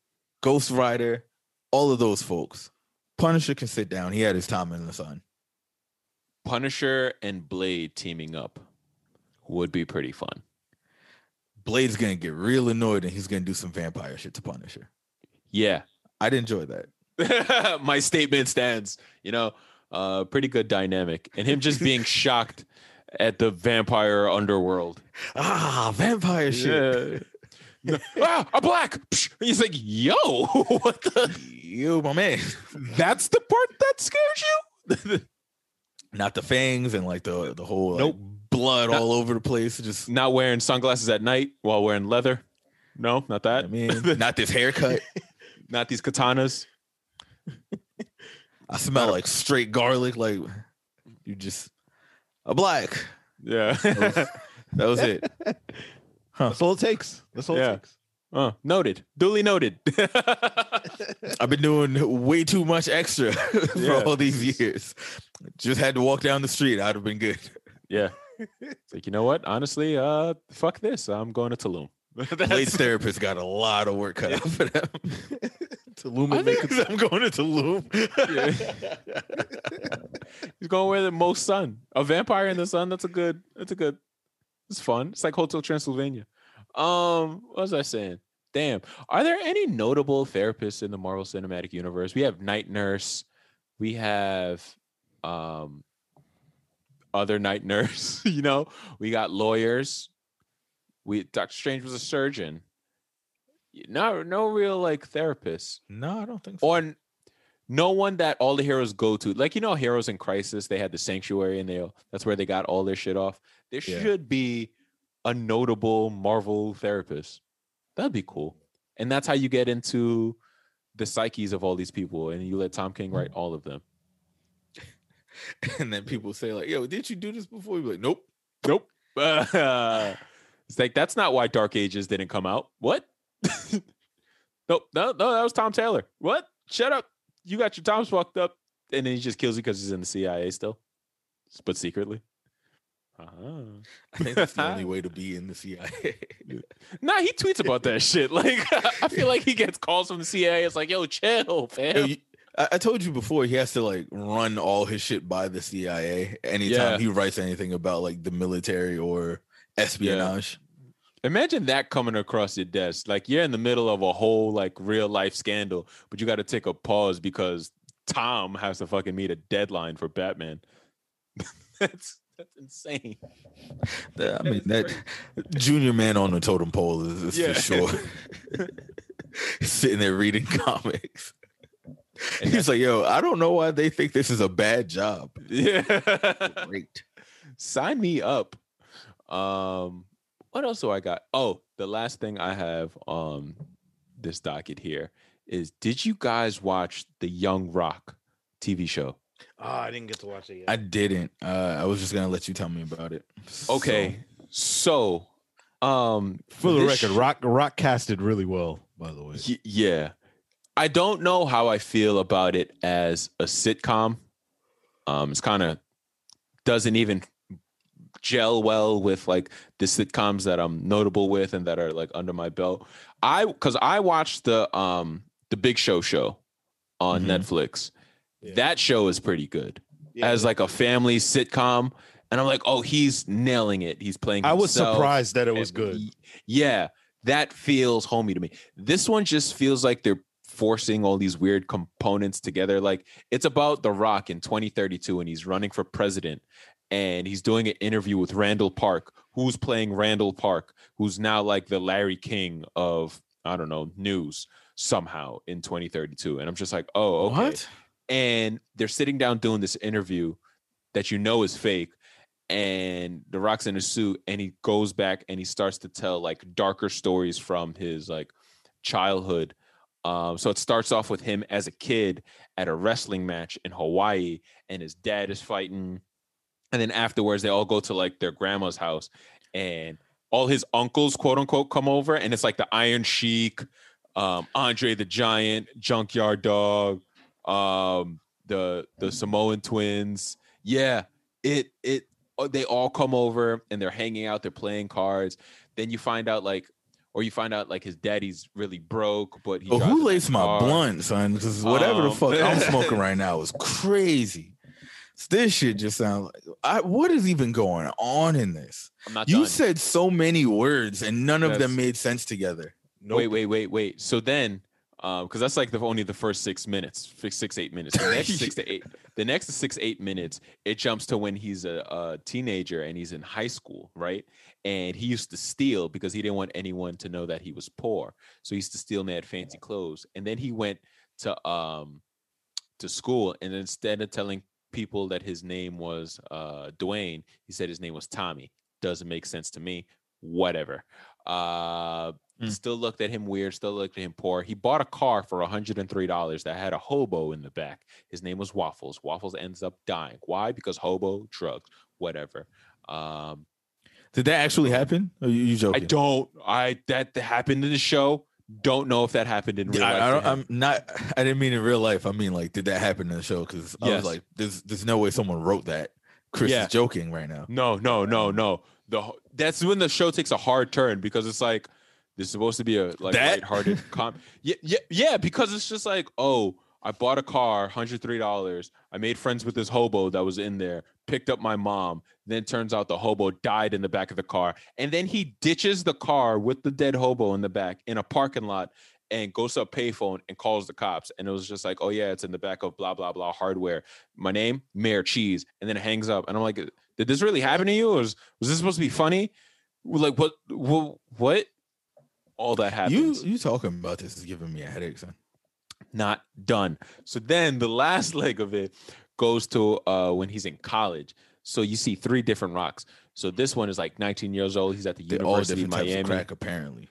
Ghost Rider, all of those folks. Punisher can sit down. He had his time in the sun. Punisher and Blade teaming up would be pretty fun. Blade's gonna get real annoyed and he's gonna do some vampire shit to Punisher. Yeah, I'd enjoy that. [LAUGHS] my statement stands. You know, uh, pretty good dynamic, and him just being [LAUGHS] shocked at the vampire underworld. Ah, vampire shit. Yeah. [LAUGHS] ah, a black. Psh. He's like, yo, what the? You, my man. That's the part that scares you. Not the fangs and like the the whole like, Nope. blood Not- all over the place. Just Not wearing sunglasses at night while wearing leather. No, not that. I mean, [LAUGHS] not this haircut. [LAUGHS] not these katanas. I smell like straight garlic. Like you just a black. Yeah. That was it. [LAUGHS] That's all it takes. That's all Yeah. it takes. Oh, noted. Duly noted. [LAUGHS] I've been doing way too much extra [LAUGHS] for Yeah. all these years. Just had to walk down the street. I'd have been good. yeah. It's like, you know what? Honestly, uh, fuck this. I'm going to Tulum. [LAUGHS] Blade's therapist got a lot of work cut out for them. Tulum I and make think-. I'm going to Tulum. He's going where the most sun. A vampire in the sun. That's a good. That's a good. It's fun. It's like Hotel Transylvania. Um, what was I saying? Damn. Are there any notable therapists in the Marvel Cinematic Universe? We have Night Nurse. We have um other night [LAUGHS] nurse. you know, we got lawyers. We Doctor Strange was a surgeon. No, no real like therapists No, I don't think so. or no one that all the heroes go to. Like you know, heroes in crisis, they had the sanctuary, and they that's where they got all their shit off. There Yeah. should be a notable Marvel therapist. That'd be cool, and that's how you get into the psyches of all these people, and you let Tom King write all of them. [LAUGHS] and then people say like, "Yo, did you do this before?" You be like, "Nope." Nope. [LAUGHS] it's like that's not why Dark Ages didn't come out. What? [LAUGHS] nope. No, no, that was Tom Taylor. What? Shut up. You got your times fucked up. and then he just kills you because he's in the CIA still, but secretly. Uh I think that's the only [LAUGHS] way to be in the CIA. Nah, he tweets about that shit. [LAUGHS] Like, I feel like he gets calls from the CIA. It's like, yo, chill, fam. Yo, you- I, I told you before he has to like run all his shit by the CIA anytime Yeah. he writes anything about like the military or espionage. Imagine that coming across your desk. Like you're in the middle of a whole like real life scandal, but you got to take a pause because Tom has to fucking meet a deadline for Batman. [LAUGHS] that's that's insane. That- I mean that junior man on the totem pole is, is Yeah. for sure. [LAUGHS] [LAUGHS] Sitting there reading [LAUGHS] comics. And He's like, yo, I don't know why they think this is a bad job. Yeah. Great. Sign me up. Um, what else do I got? Oh, the last thing I have on this docket here is: Did you guys watch the Young Rock TV show? Oh, I didn't get to watch it yet. I didn't. Uh, I was just gonna let you tell me about it. Okay, so, um, For the this record, Rock Rock casted really well. By the way, Y- yeah. I don't know how I feel about it as a sitcom. Um, it's kind of doesn't even gel well with like the sitcoms that I'm notable with and that are like under my belt. I because I watched the um the Big Show show on Mhm. Netflix. Yeah. That show is pretty good Yeah, as like a family sitcom, and I'm like, oh, he's nailing it. He's playing. I was surprised that it was good. y- Yeah, that feels homey to me. This one just feels like they're forcing all these weird components together. Like it's about The Rock in 2032 and he's running for president and he's doing an interview with Randall Park, who's playing Randall Park, who's now like the Larry King of I don't know, news somehow in 2032. And I'm just like, "Oh, okay." What? And they're sitting down doing this interview that you know is fake and the rock's in a suit and he goes back and he starts to tell like darker stories from his like childhood. Um so it starts off with him as a kid at a wrestling match in hawaii and his dad is fighting. And then afterwards they all go to like their grandma's house and all his uncles quote unquote come over and it's like the iron sheik um andre the giant junkyard dog um the the samoan twins yeah it it uh, they all come over and they're hanging out they're playing cards then you find out like or you find out like his daddy's really broke but he Oh, who laced my car. blunt, son? Because whatever the Um, fuck I'm [LAUGHS] smoking right now is crazy. This shit just sounds like I, what is even going on in this? i'm not You done. said so many words and none of That's- them made sense together. Wait, wait, wait, wait. So then, um, because that's like the only the first six minutes, six, eight minutes. The next six to eight, [LAUGHS] the next six, eight minutes, it jumps to when he's a, a teenager and he's in high school, right? And he used to steal because he didn't want anyone to know that he was poor. So he used to steal mad fancy clothes. And then he went to um to school, and instead of telling people that his name was uh Dwayne, he said his name was Tommy. Doesn't make sense to me. Whatever. Uh Mm. still looked at him weird, still looked at him poor. He bought a car for $103 that had a hobo in the back. His name was Waffles. Waffles ends up dying. Why? Because hobo, drugs, whatever. Um Did that actually happen? Or you, you I don't I that happened in the show. Don't know if that happened in real I, life. I to don't, him. I'm not. I didn't mean in real life. I mean like, did that happen in the show? Because I Yes. was like, there's there's no way someone wrote that. Chris Yeah. is joking right now. No, no, no, no. The that's when the show takes a hard turn because it's like this is supposed to be a like That? lighthearted [LAUGHS] com. Yeah, yeah, yeah. Because it's just like, oh, I bought a car, hundred three dollars. I made friends with this hobo that was in there. Picked up my mom. Then turns out the hobo died in the back of the car, and then he ditches the car with the dead hobo in the back in a parking lot. And goes to a payphone and calls the cops. And it was just like, oh, yeah, it's in the back of blah, blah, blah hardware. My name, Mayor Cheese. And then it hangs up. And I'm like, did this really happen to you? Or was, was this supposed to be funny? Like, what? What? what? All that happens. you you talking about this is giving me a headache, son. Not done. So then the last [LAUGHS] leg of it goes to uh, when he's in college. So you see three different rocks. So this one is like 19 years old. He's at the They're University of Miami. of crack, apparently.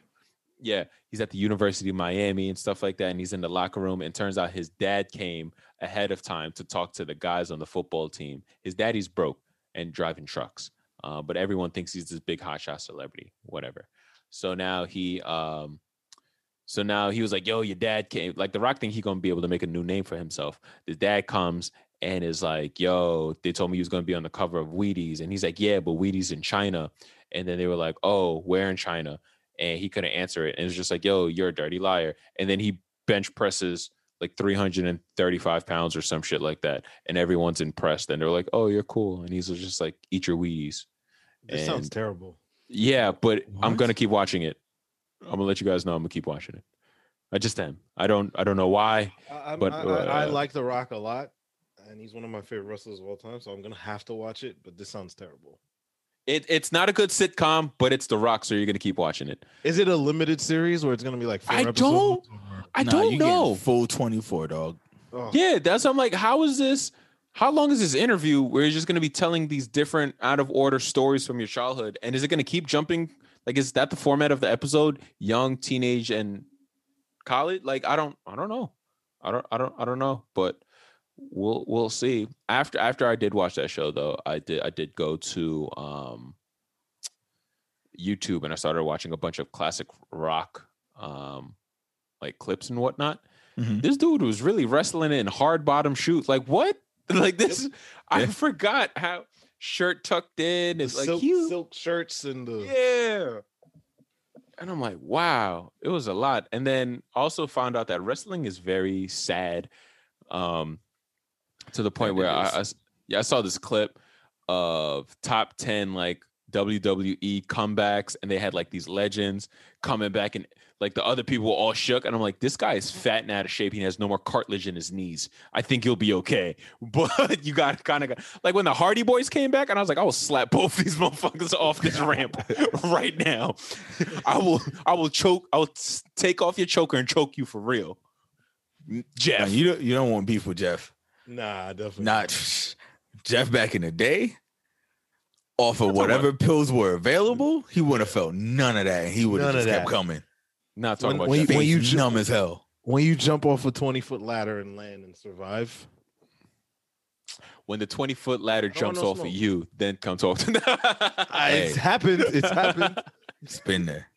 yeah, he's at the University of Miami and stuff like that. And he's in the locker room. And turns out his dad came ahead of time to talk to the guys on the football team. His daddy's broke and driving trucks, uh, but everyone thinks he's this big hotshot celebrity, whatever. So now he, um, so now he was like, "Yo, your dad came." Like the Rock thing, he gonna be able to make a new name for himself. His dad comes and is like, "Yo, they told me he was to be on the cover of Wheaties," and he's like, "Yeah, but Wheaties in China," and then they were like, "Oh, where in China?" And he couldn't answer it, and it was just like, "Yo, you're a dirty liar," and then he bench presses like 335 pounds or some shit like that, and everyone's impressed, and they're like, "Oh, you're cool," and he's just like, "Eat your Wheaties." This sounds terrible. Yeah, but I'm gonna keep watching it. I'm gonna let you guys know I'm gonna keep watching it. I just am. I don't. I don't know why. I, But, I, I, I uh, like The Rock a lot, and he's one of my favorite wrestlers of all time. So I'm gonna have to watch it. But this sounds terrible. It, it's not a good sitcom, but it's The Rock, so you're gonna keep watching it. Is it a limited series where it's gonna be like four I episodes? don't. I Nah, don't you getting know. Full 24, dog. Oh, Yeah, that's. I'm like, how is this? How long is this interview where you're just gonna be telling these different out of order stories from your childhood? And is it gonna keep jumping? Like, is that the format of the episode? Young, teenage, and college? Like, I don't. I don't know. I don't. I don't. I don't know. But we'll we'll see. After after I did watch that show though, I did I did go to um YouTube and I started watching a bunch of classic rock um like clips and whatnot. Mhm. This dude was really wrestling in hard bottom shoes. Like what? [LAUGHS] Like this I Yeah. forgot how shirt tucked in. It's like silk, he- silk shirts and the yeah. And I'm like, wow, it was a lot. And then also found out that wrestling is very sad. Um to the point where I. I yeah, I saw this clip of top 10 like WWE comebacks and they had like these legends coming back and like the other people were all shook and I'm like this guy is fat and out of shape he has no more cartilage in his knees I think he'll be okay [LAUGHS] but you got kind of like when the Hardy Boys came back and I was like I will slap both these [LAUGHS] motherfuckers off this ramp [LAUGHS] right now I will I will choke I will take off your choker and choke you for real Nah, Jeff you don't you don't want beef with Jeff. nah, definitely Not Jeff back in the day. Off of whatever pills were available, he wouldn't have felt none of that. and He would have just of kept that. coming. Not talking When- about when you- when you ju- numb as hell. when you jump off a 20 foot ladder and land and survive. when the 20 foot ladder jumps no off of you, then come talk to [LAUGHS] ah, I- Hey. It's happened. It's happened. [LAUGHS] It's been there.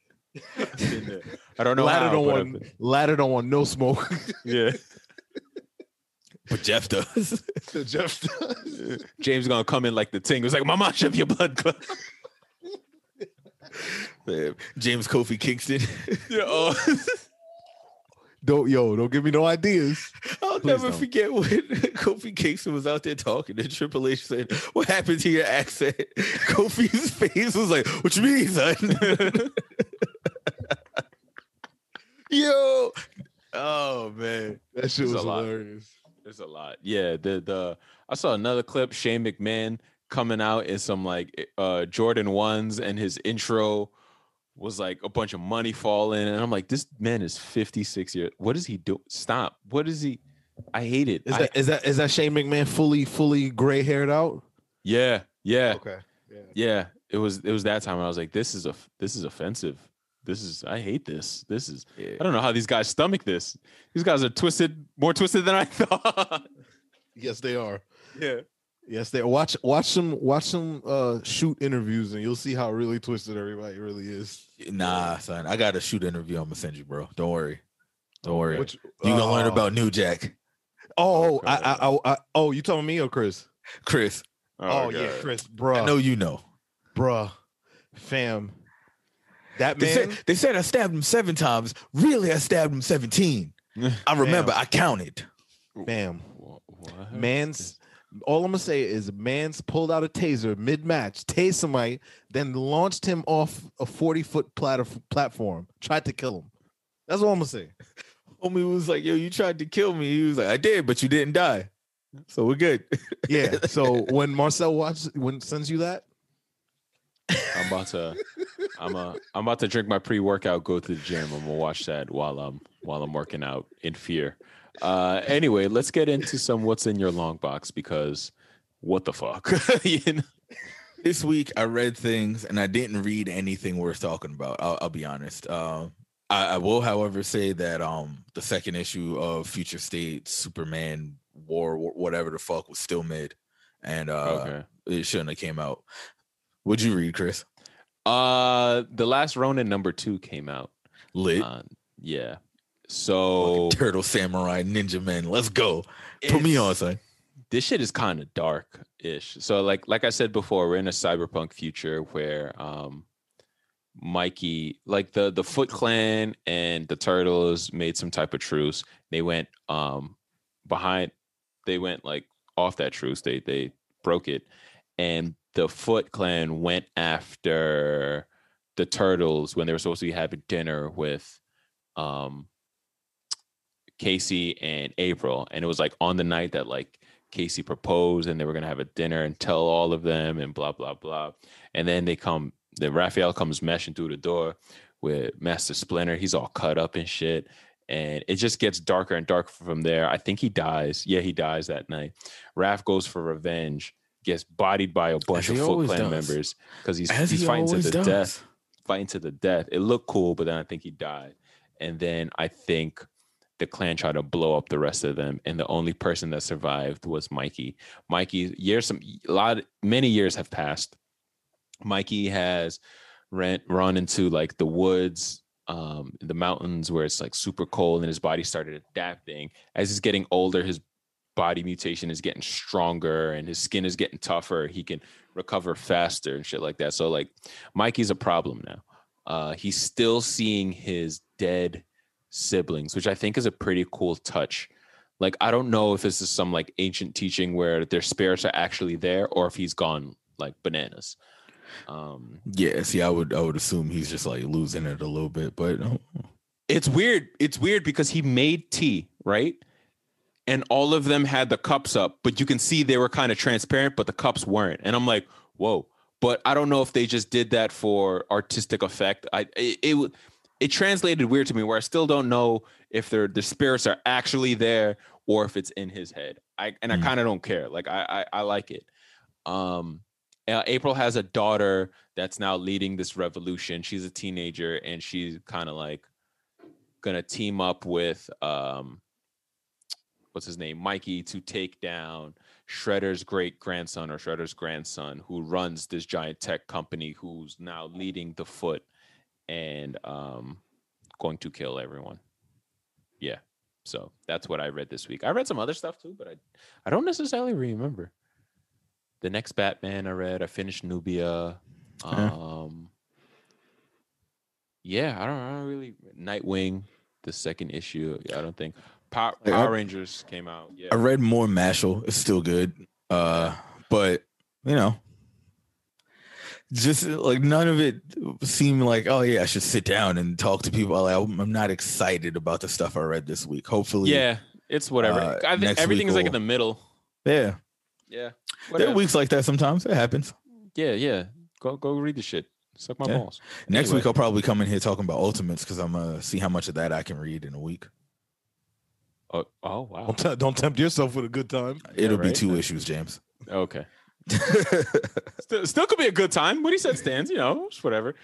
I don't know. ladder how, don't but want ladder don't want no smoke. [LAUGHS] Yeah. But Jeff does. so Jeff does. James gonna come in like the ting. It was like, Mama, shove your blood clot. Uh, James Kofi Kingston. [LAUGHS] oh. [LAUGHS] Don't yo, don't give me no ideas. [LAUGHS] I'll Please never don't. forget when Kofi Kingston was out there talking and Triple H said, What happened to your accent? Kofi's face was like, What you mean, son? Yo. Oh man. That shit It's was hilarious. There's a lot. Yeah. The the I saw another clip, Shane McMahon coming out in some like uh Jordan ones, and his intro was like a bunch of money falling. And I'm like, this man is 56 years. What is he do? Stop. What is he? I hate it. Is I- that is that is that Shane McMahon fully fully gray haired out? yeah. Yeah. Okay. Yeah. yeah it was it was that time i was like this is a this is offensive this is i hate this this is Yeah. i don't know how these guys stomach this these guys are twisted more twisted than i [LAUGHS] thought Yes, they are. yeah Yes, they. Watch watch some watch some uh shoot interviews and you'll see how really twisted everybody really is. Nah, son. I got a shoot interview I'm gonna send you, bro. Don't worry. Don't worry. Which you gonna learn oh. about New Jack. Oh, Okay. I, I, I, I oh, you telling me or Chris? Chris, Oh, yeah, God. Chris, I bruh, know you know. bruh, fam. That They man, said, they said I stabbed him seven times. Really, I stabbed him 17. [LAUGHS] I remember I counted. fam, Wha- what? man's. All I'm gonna say is, man's pulled out a taser mid-match, tased somebody, then launched him off a 40 foot platter platform, tried to kill him. That's all I'm gonna say. [LAUGHS] Homie was like, yo, you tried to kill me. He was like, I did, but you didn't die. So we're good. Yeah. [LAUGHS] So when Marcel watches, when sends you that, i'm about to i'm a i'm about to drink my pre-workout go to the gym i'm gonna watch that while i'm while i'm working out in fear uh anyway let's get into some what's in your long box because what the fuck [LAUGHS] you know? this week I read things and I didn't read anything worth talking about. I'll, I'll be honest. Um, I, I will, however, say that um, the second issue of Future State Superman War, wh- whatever the fuck, was still mid, and uh, okay it shouldn't have came out. Would you read, Chris? Uh, the last Ronin number two came out. Lit. Uh, yeah. Fucking So Turtle Samurai Ninja man, Let's go. Put me on, son. this shit is kind of dark ish. So like like I said before, we're in a cyberpunk future where um Mikey, like the the Foot Clan and the Turtles made some type of truce. They went um behind they went like off that truce. They they broke it. And the Foot Clan went after the Turtles when they were supposed to be having dinner with um Casey and April. And it was like on the night that like Casey proposed and they were gonna have a dinner and tell all of them and blah blah blah. And then they come then Raphael comes meshing through the door with Master Splinter. He's all cut up and shit. And it just gets darker and darker from there. I think he dies. Yeah, he dies that night. Raph goes for revenge, gets bodied by a bunch of Foot Clan does. members because he's As he's he fighting to the does. death. Fighting to the death. It looked cool, but then I think he died. And then I think the clan tried to blow up the rest of them, and the only person that survived was Mikey. Mikey, years some a lot many years have passed. Mikey has ran run into like the woods, um, the mountains where it's like super cold, and his body started adapting. As he's getting older, his body mutation is getting stronger, and his skin is getting tougher. He can recover faster and shit like that. So like, Mikey's a problem now. Uh, he's still seeing his dead siblings, which I think is a pretty cool touch. Like, I don't know if this is some like ancient teaching where their spirits are actually there, or if he's gone like bananas. Um, Yeah, see, I would I would assume he's just like losing it a little bit, but uh, it's weird. It's weird because he made tea, right? And all of them had the cups up, but you can see they were kind of transparent, but the cups weren't. And I'm like, whoa. But I don't know if they just did that for artistic effect. I it it, it translated weird to me where I still don't know if their the spirits are actually there or if it's in his head. I and I Mm. kind of don't care. Like I, I I like it. Um uh, April has a daughter that's now leading this revolution. She's a teenager and she's kind of like gonna team up with um what's his name mikey to take down shredder's great grandson or shredder's grandson who runs this giant tech company who's now leading the foot and um going to kill everyone yeah so that's what i read this week i read some other stuff too but i i don't necessarily remember the next batman i read i finished nubia Yeah. um yeah i don't, I don't really nightwing the second issue i don't think Power, Power Rangers came out. Yeah. I read more Mashal. It's still good, uh, but you know, just like none of it seemed like oh yeah, I should sit down and talk to people. Like, I'm I'm not excited about the stuff I read this week. Hopefully, Yeah, it's whatever. Uh, I think next everything week is like in the middle. yeah. Yeah. There are weeks like that sometimes. It happens. Yeah, yeah. Go go read the shit. Suck my Yeah. balls. Next Anyway. week I'll probably come in here talking about Ultimates because I'm gonna see how much of that I can read in a week. Oh, oh wow. Don't, t- don't tempt yourself with a good time. It'll be right. two issues, James. Okay. [LAUGHS] Still, still could be a good time. What he said stands, you know, it's whatever.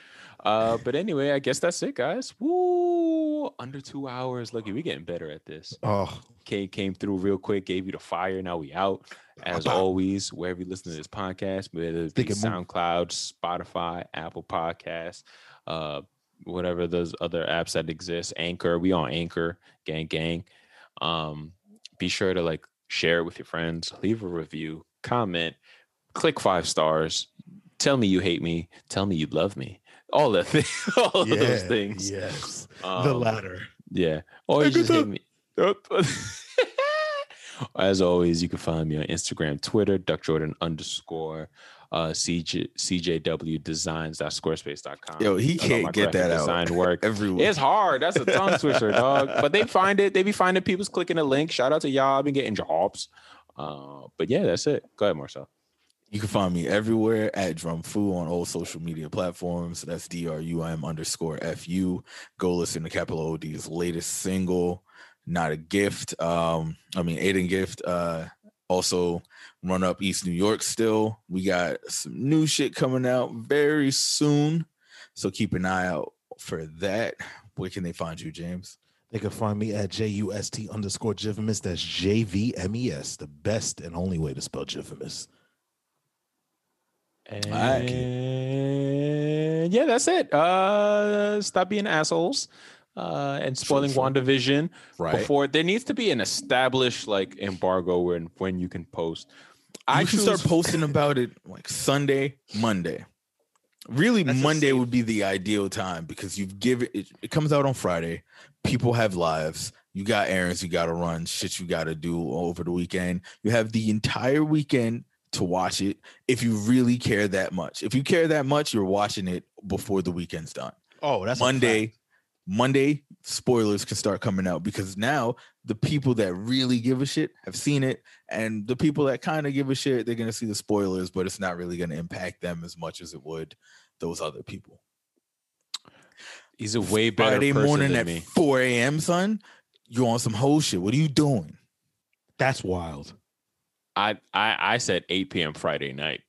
Uh, but anyway, I guess that's it, guys. Woo! Under two hours. Lucky we're getting better at this. Oh, Kate came through real quick, gave you the fire. Now we out. As [LAUGHS] always, wherever you listen to this podcast, whether it be. SoundCloud, Spotify, Apple Podcasts, uh, whatever those other apps that exist, Anchor, we on Anchor, gang, gang. Um, be sure to like share it with your friends, leave a review, comment, click five stars, tell me you hate me, tell me you love me. All that thing, [LAUGHS] all of those things. Yes, the Um, latter. yeah. Or you just hit me. [LAUGHS] As always, you can find me on Instagram, Twitter, Duck Jordan underscore uh CJ, CJW designs.squarespace.com. Yo, he can't get graphic that out design work. [LAUGHS] everywhere. It's hard. That's a tongue twister, dog. But they find it. They be finding people's clicking a link. Shout out to y'all. I've been getting jobs. Uh, but yeah, that's it. Go ahead, Marcel. You can find me everywhere at Drum Drumfu on all social media platforms. That's D R U M underscore F U. Go listen to Capital OD's latest single, Not a Gift. Um, I mean, Aiden Gift. Uh, also, Run Up East New York still. We got some new shit coming out very soon. So keep an eye out for that. Where can they find you, James? They can find me at J U S T underscore Jivimus. That's J V M E S, the best and only way to spell Jivimus. Right. And yeah, that's it. Uh, stop being assholes. uh, and spoiling true. WandaVision Right. before there needs to be an established like embargo when when you can post. I can start posting about it like Sunday, Monday. Really, That's Monday would be the ideal time because you've given it, it comes out on Friday. People have lives. You got errands you got to run, shit you got to do over the weekend. You have the entire weekend to watch it if you really care that much. If you care that much, you're watching it before the weekend's done. Oh, that's Monday. Monday, spoilers can start coming out because now the people that really give a shit have seen it, and the people that kind of give a shit, they're gonna see the spoilers, but it's not really gonna impact them as much as it would those other people. He's a way better Friday morning than at me. 4 a.m., son, you're on some whole shit. What are you doing? That's wild. I, I I said 8 p.m. Friday night.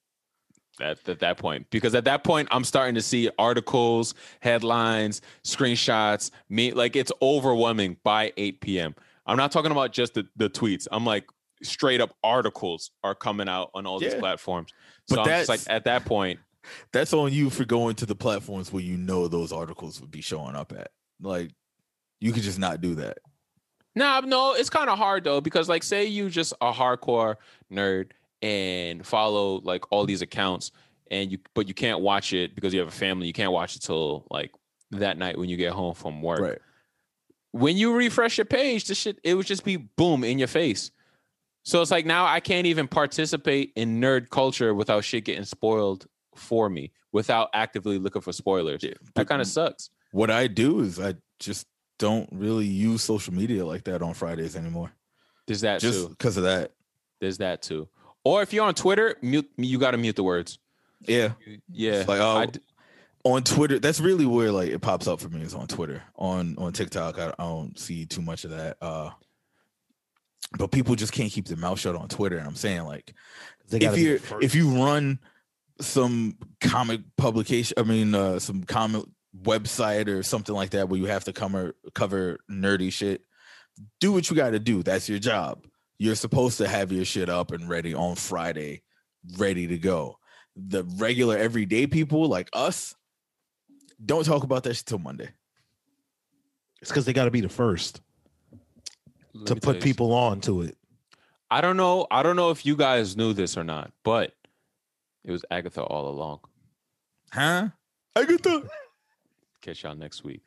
At, at that point, because at that point I'm starting to see articles, headlines, screenshots. Me like it's overwhelming by 8 p.m. I'm not talking about just the, the tweets. I'm like straight up articles are coming out on all these platforms. So But I'm just like at that point, [LAUGHS] That's on you for going to the platforms where you know those articles would be showing up at. Like, you could just not do that. Nah, no, it's kind of hard though because like say you just a hardcore nerd and follow like all these accounts and you but you can't watch it because you have a family, you can't watch it till like that night when you get home from work. Right. When you refresh your page, the shit it would just be boom in your face. So it's like now I can't even participate in nerd culture without shit getting spoiled for me without actively looking for spoilers. Yeah, that kind of sucks. what I do is I just don't really use social media like that on Fridays anymore. There's that Just too. because of that. There's that too. Or if you're on Twitter, mute you got to mute the words. Yeah. Yeah. It's like, oh, I d- on Twitter, that's really where like it pops up for me is on Twitter. On on TikTok, I, I don't see too much of that. Uh but people just can't keep their mouth shut on Twitter. And I'm saying like They if you if you run some comic publication, I mean uh some comic website or something like that where you have to cover cover nerdy shit, do what you got to do. That's your job. You're supposed to have your shit up and ready on Friday, ready to go. The regular everyday people like us don't talk about that shit till Monday. It's because they got to be the first let to put people on to it. I don't know. I don't know if you guys knew this or not, but it was Agatha all along. Huh? I get that. Catch y'all next week.